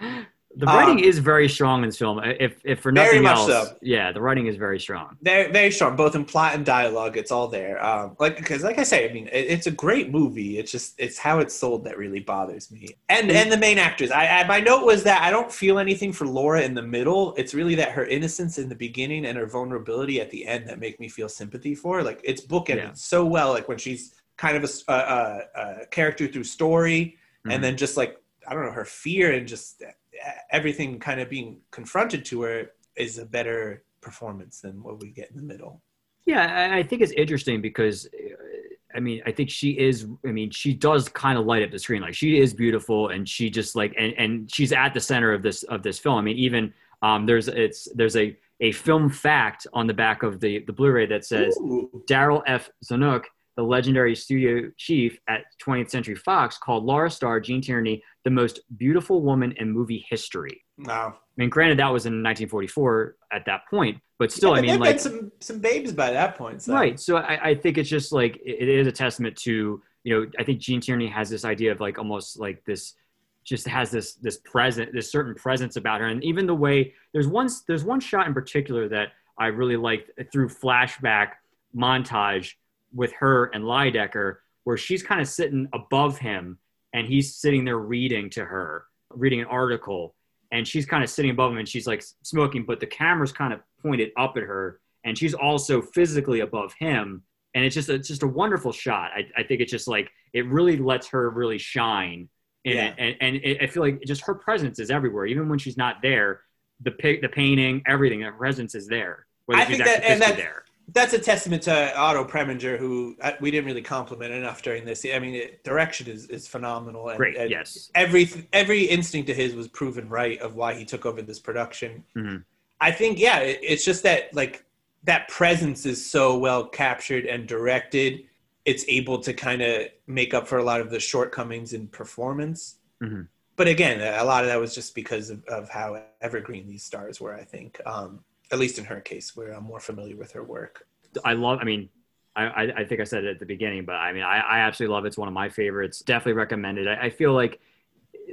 S2: The writing
S1: Um,
S2: is very strong in this film. If if for
S1: Very
S2: nothing
S1: much
S2: else,
S1: so.
S2: yeah, the writing is very strong.
S1: Very, very strong, both in plot and dialogue. It's all there. Um, like because, like I say, I mean, it, it's a great movie. It's just it's how it's sold that really bothers me. And and the main actors. I, I my note was that I don't feel anything for Laura in the middle. It's really that her innocence in the beginning and her vulnerability at the end that make me feel sympathy for. Like it's bookended
S2: Yeah.
S1: so well. Like when she's kind of a character through story,
S2: Mhm.
S1: and then just like I don't know her fear and just everything kind of being confronted to her is a better performance than what we get in the middle.
S2: Yeah, I, think it's interesting because, uh, I mean, I think she is. I mean, she does kind of light up the screen. Like she is beautiful, and she just like, and and she's at the center of this of this film. I mean, even um, there's it's there's a a film fact on the back of the the Blu-ray that says Darryl F. Zanuck, the legendary studio chief at 20th Century Fox, called Laura Starr Gene Tierney the most beautiful woman in movie history.
S1: Wow.
S2: I mean, granted, that was in 1944 at that point, but still,
S1: Yeah,
S2: I mean, like,
S1: some some babes by that point. So.
S2: right. So I, I think it's just like it, it is a testament to you know. I think Gene Tierney has this idea of like almost like this, just has this this present this certain presence about her, and even the way there's one there's one shot in particular that I really liked through flashback montage with her and Lydecker, where she's kind of sitting above him and he's sitting there reading to her, reading an article, and she's kind of sitting above him and she's like smoking, but the camera's kind of pointed up at her, and she's also physically above him. And it's just it's just a wonderful shot. I, I think it's just like it really lets her really shine in
S1: Yeah.
S2: it, and and it, I feel like just her presence is everywhere, even when she's not there. The the painting, everything, her presence is there. Whether
S1: I
S2: she's
S1: think that- and
S2: physically
S1: that-
S2: there.
S1: That's a testament to Otto Preminger, who uh, we didn't really compliment enough during this. I mean, it, direction is, is phenomenal. And,
S2: Great,
S1: and
S2: yes.
S1: Every every instinct of his was proven right of why he took over this production.
S2: Mhm.
S1: I think, yeah, it, it's just that like that presence is so well captured and directed. It's able to kind of make up for a lot of the shortcomings in performance.
S2: Mhm.
S1: But again, a lot of that was just because of, of how evergreen these stars were. I think, um, at least in her case, where I'm more familiar with her work.
S2: I love. I mean, I, I, think I said it at the beginning, but I mean, I, I absolutely love it. It's one of my favorites. Definitely recommended. I, I feel like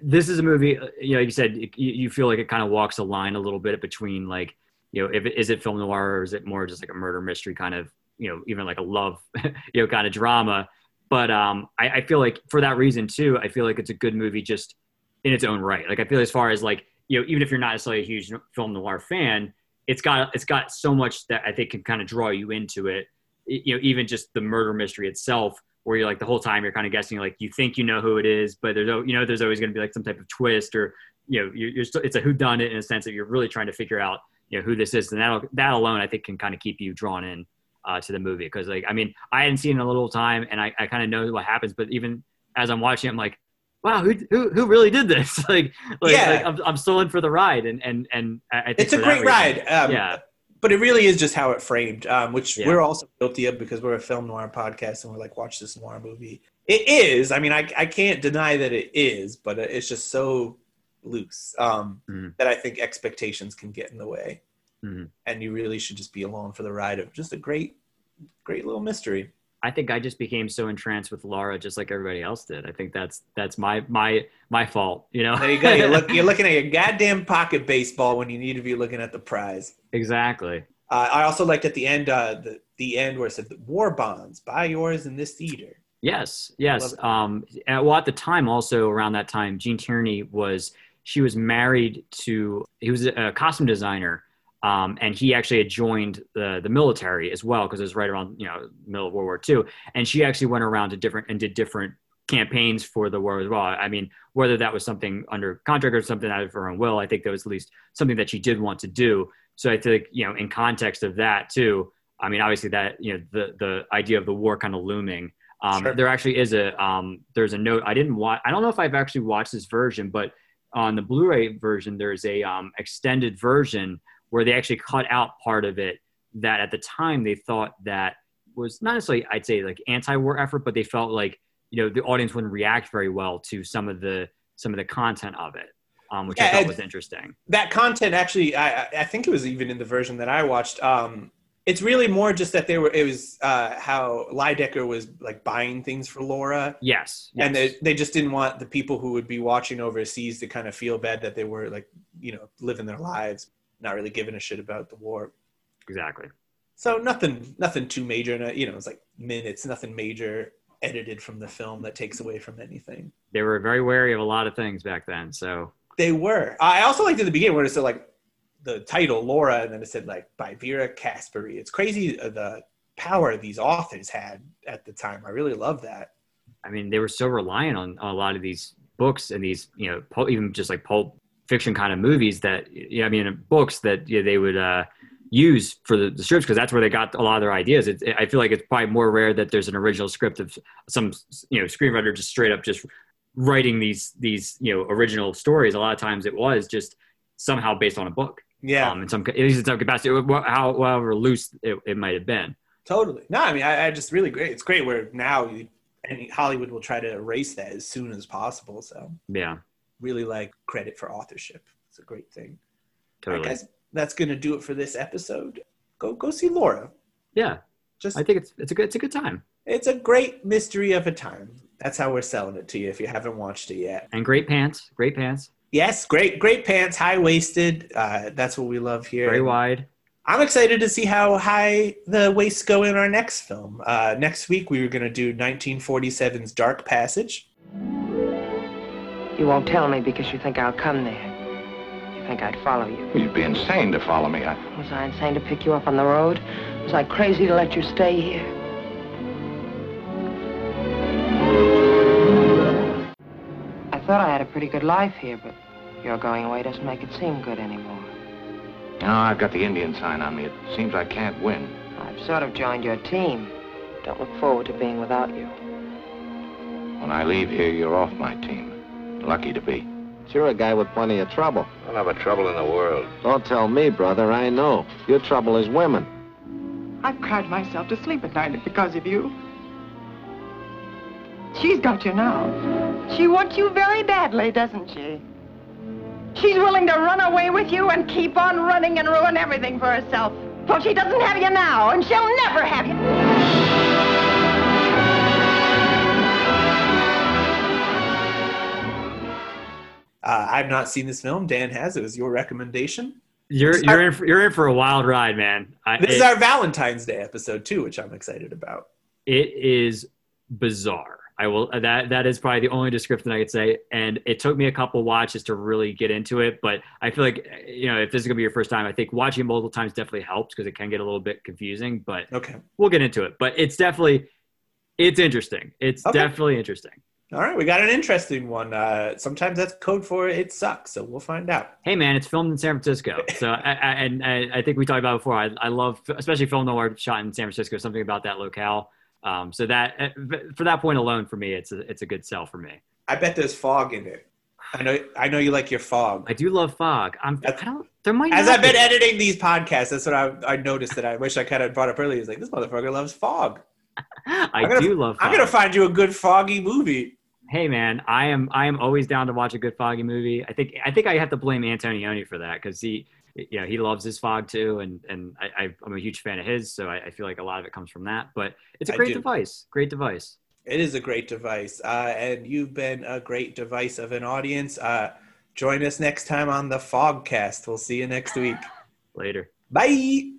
S2: this is a movie. uh, You know, like you said, you, you feel like it kind of walks a line a little bit between like, you know, if it, is it film noir or is it more just like a murder mystery kind of, you know, even like a love, you know, kind of drama. But um, I, I feel like for that reason too, I feel like it's a good movie just in its own right. Like I feel as far as like, you know, even if you're not necessarily a huge film noir fan, it's got it's got so much that I think can kind of draw you into it. You know, even just the murder mystery itself, where you're like the whole time you're kind of guessing, like you think you know who it is, but there's you know there's always going to be like some type of twist, or you know you're, you're still, it's a who done it in a sense that you're really trying to figure out you know who this is, and that that alone I think can kind of keep you drawn in uh, to the movie because like I mean I hadn't seen it in a little time, and I, I kind of know what happens, but even as I'm watching, it, I'm like. Wow, who, who who really did this? like, like,
S1: Yeah.
S2: like I'm, I'm still in for the ride, and and and I
S1: It's a great ride. Um,
S2: yeah,
S1: But it really is just how it framed, um, which
S2: Yeah.
S1: we're also guilty of because we're a film noir podcast and we're like, watch this noir movie. It is. I mean, I, I can't deny that it is, but it's just so loose um,
S2: Mhm.
S1: that I think expectations can get in the way.
S2: Mhm.
S1: And you really should just be along for the ride of just a great, great little mystery.
S2: I think I just became so entranced with Laura, just like everybody else did. I think that's that's my my my fault. You know.
S1: There you go. You're, look, you're looking at your goddamn pocket baseball when you need to be looking at the prize.
S2: exactly.
S1: Uh, I also liked at the end, uh, the the end where it said "War bonds, buy yours in this theater."
S2: Yes, yes. Um, and, well, at the time, also around that time, Gene Tierney was she was married to he was a costume designer, um, and he actually had joined the the military as well because it was right around you know middle of World War II, and she actually went around to different and did different campaigns for the war as well. I mean, whether that was something under contract or something out of her own will, I think that was at least something that she did want to do. So I think you know, in context of that too, I mean, obviously that you know the the idea of the war kind of looming. Um,
S1: Sure.
S2: There actually is a um, there's a note I didn't watch. I don't know if I've actually watched this version, but on the Blu-ray version, there's a um, extended version where they actually cut out part of it that at the time they thought that was not necessarily I'd say like anti-war effort, but they felt like you know the audience wouldn't react very well to some of the some of the content of it, um, which I thought was interesting.
S1: that content actually I, I- think it was even in the version that i watched um it's really more just that they were it was uh how Lydecker was like buying things for laura.
S2: Yes,
S1: and they, they just didn't want the people who would be watching overseas to kind of feel bad that they were like you know living their lives not really giving a shit about the war
S2: exactly.
S1: so nothing nothing too major uh, you know it's like minutes nothing major edited from the film that takes away from anything
S2: They were very wary of a lot of things back then. So
S1: They were. I also liked at the beginning where it said like the title Laura, and then it said like by Vera Caspary. It's crazy uh, the power these authors had at the time. I really love that.
S2: I mean, they were so reliant on, on a lot of these books and these, you know, even just like pulp fiction kind of movies that, yeah, I mean, books that they would uh, use for the, the scripts because that's where they got a lot of their ideas. It's, I feel like it's probably more rare that there's an original script of some, you know, screenwriter just straight up just writing these these you know original stories. A lot of times it was just somehow based on a book.
S1: Yeah,
S2: Um, in some, at least in some capacity, how however loose it, it might have been.
S1: totally. No, I mean, I, I just really great. It's great where now you, any Hollywood will try to erase that as soon as possible. So
S2: Yeah,
S1: really like credit for authorship. It's a great thing.
S2: Totally.
S1: right, guys, that's gonna do it for this episode. Go go see Laura.
S2: Yeah,
S1: Just
S2: I think it's it's a good it's a good time
S1: it's a great mystery of a time. That's how we're selling it to you if you haven't watched it yet.
S2: and great pants, great pants,
S1: Yes, great, great pants, high waisted. Uh, that's what we love here.
S2: very wide.
S1: I'm excited to see how high the waists go in our next film. Uh, next week, we were going to do 1947's Dark Passage.
S8: You won't tell me because you think I'll come there. You think I'd follow you.
S9: You'd be insane to follow me. I...
S8: Was I insane to pick you up on the road? Was I crazy to let you stay here? I thought I had a pretty good life here, but your going away doesn't make it seem good anymore.
S9: No, I've got the Indian sign on me. It seems I can't win.
S8: I've sort of joined your team. Don't look forward to being without you.
S9: When I leave here, you're off my team. Lucky to be.
S3: You're a guy with plenty of trouble.
S4: I'll have a trouble in the world.
S3: Don't tell me, brother. I know. Your trouble is women.
S10: I've cried myself to sleep at night because of you. She's got you now. She wants you very badly, doesn't she? She's willing to run away with you and keep on running and ruin everything for herself. So she doesn't have you now, and she'll never have you.
S1: Uh, I've not seen this film. Dan has. It was your recommendation.
S2: You're you're
S1: our-
S2: in for, you're in for a wild ride, man. I,
S1: This
S2: it,
S1: is our Valentine's Day episode too, which I'm excited about.
S2: it is bizarre. I will that that is probably the only description I could say. And it took me a couple watches to really get into it. But I feel like you know if this is gonna be your first time, I think watching multiple times definitely helps because it can get a little bit confusing. But
S1: Okay.
S2: we'll get into it. But it's definitely it's interesting. It's
S1: Okay.
S2: definitely interesting.
S1: All right, we got an interesting one. Uh, sometimes that's code for it sucks, so we'll find out.
S2: Hey man, it's filmed in San Francisco. So I, I, and I, I think we talked about it before. I, I love especially film noir shot in San Francisco. Something about that locale. Um, so that uh, for that point alone, for me, it's a, it's a good sell for me.
S1: I bet there's fog in it. I know. I know you like your fog.
S2: I do love fog. I'm. I don't. There might.
S1: As I've been editing these podcasts, that's what I, I noticed that I wish I kind of brought up earlier. Is like this motherfucker loves fog.
S2: I
S1: gonna-
S2: do love. Fog.
S1: I'm gonna find you a good foggy movie.
S2: Hey man, I am. I am always down to watch a good foggy movie. I think. I think I have to blame Antonioni for that because he you know he loves his fog too, and and I, I'm a huge fan of his, so I, I feel like a lot of it comes from that. But it's a great device, great device.
S1: It is a great device, uh, and you've been a great device of an audience. Uh, join us next time on the Fogcast. We'll see you next week.
S2: Later.
S1: Bye.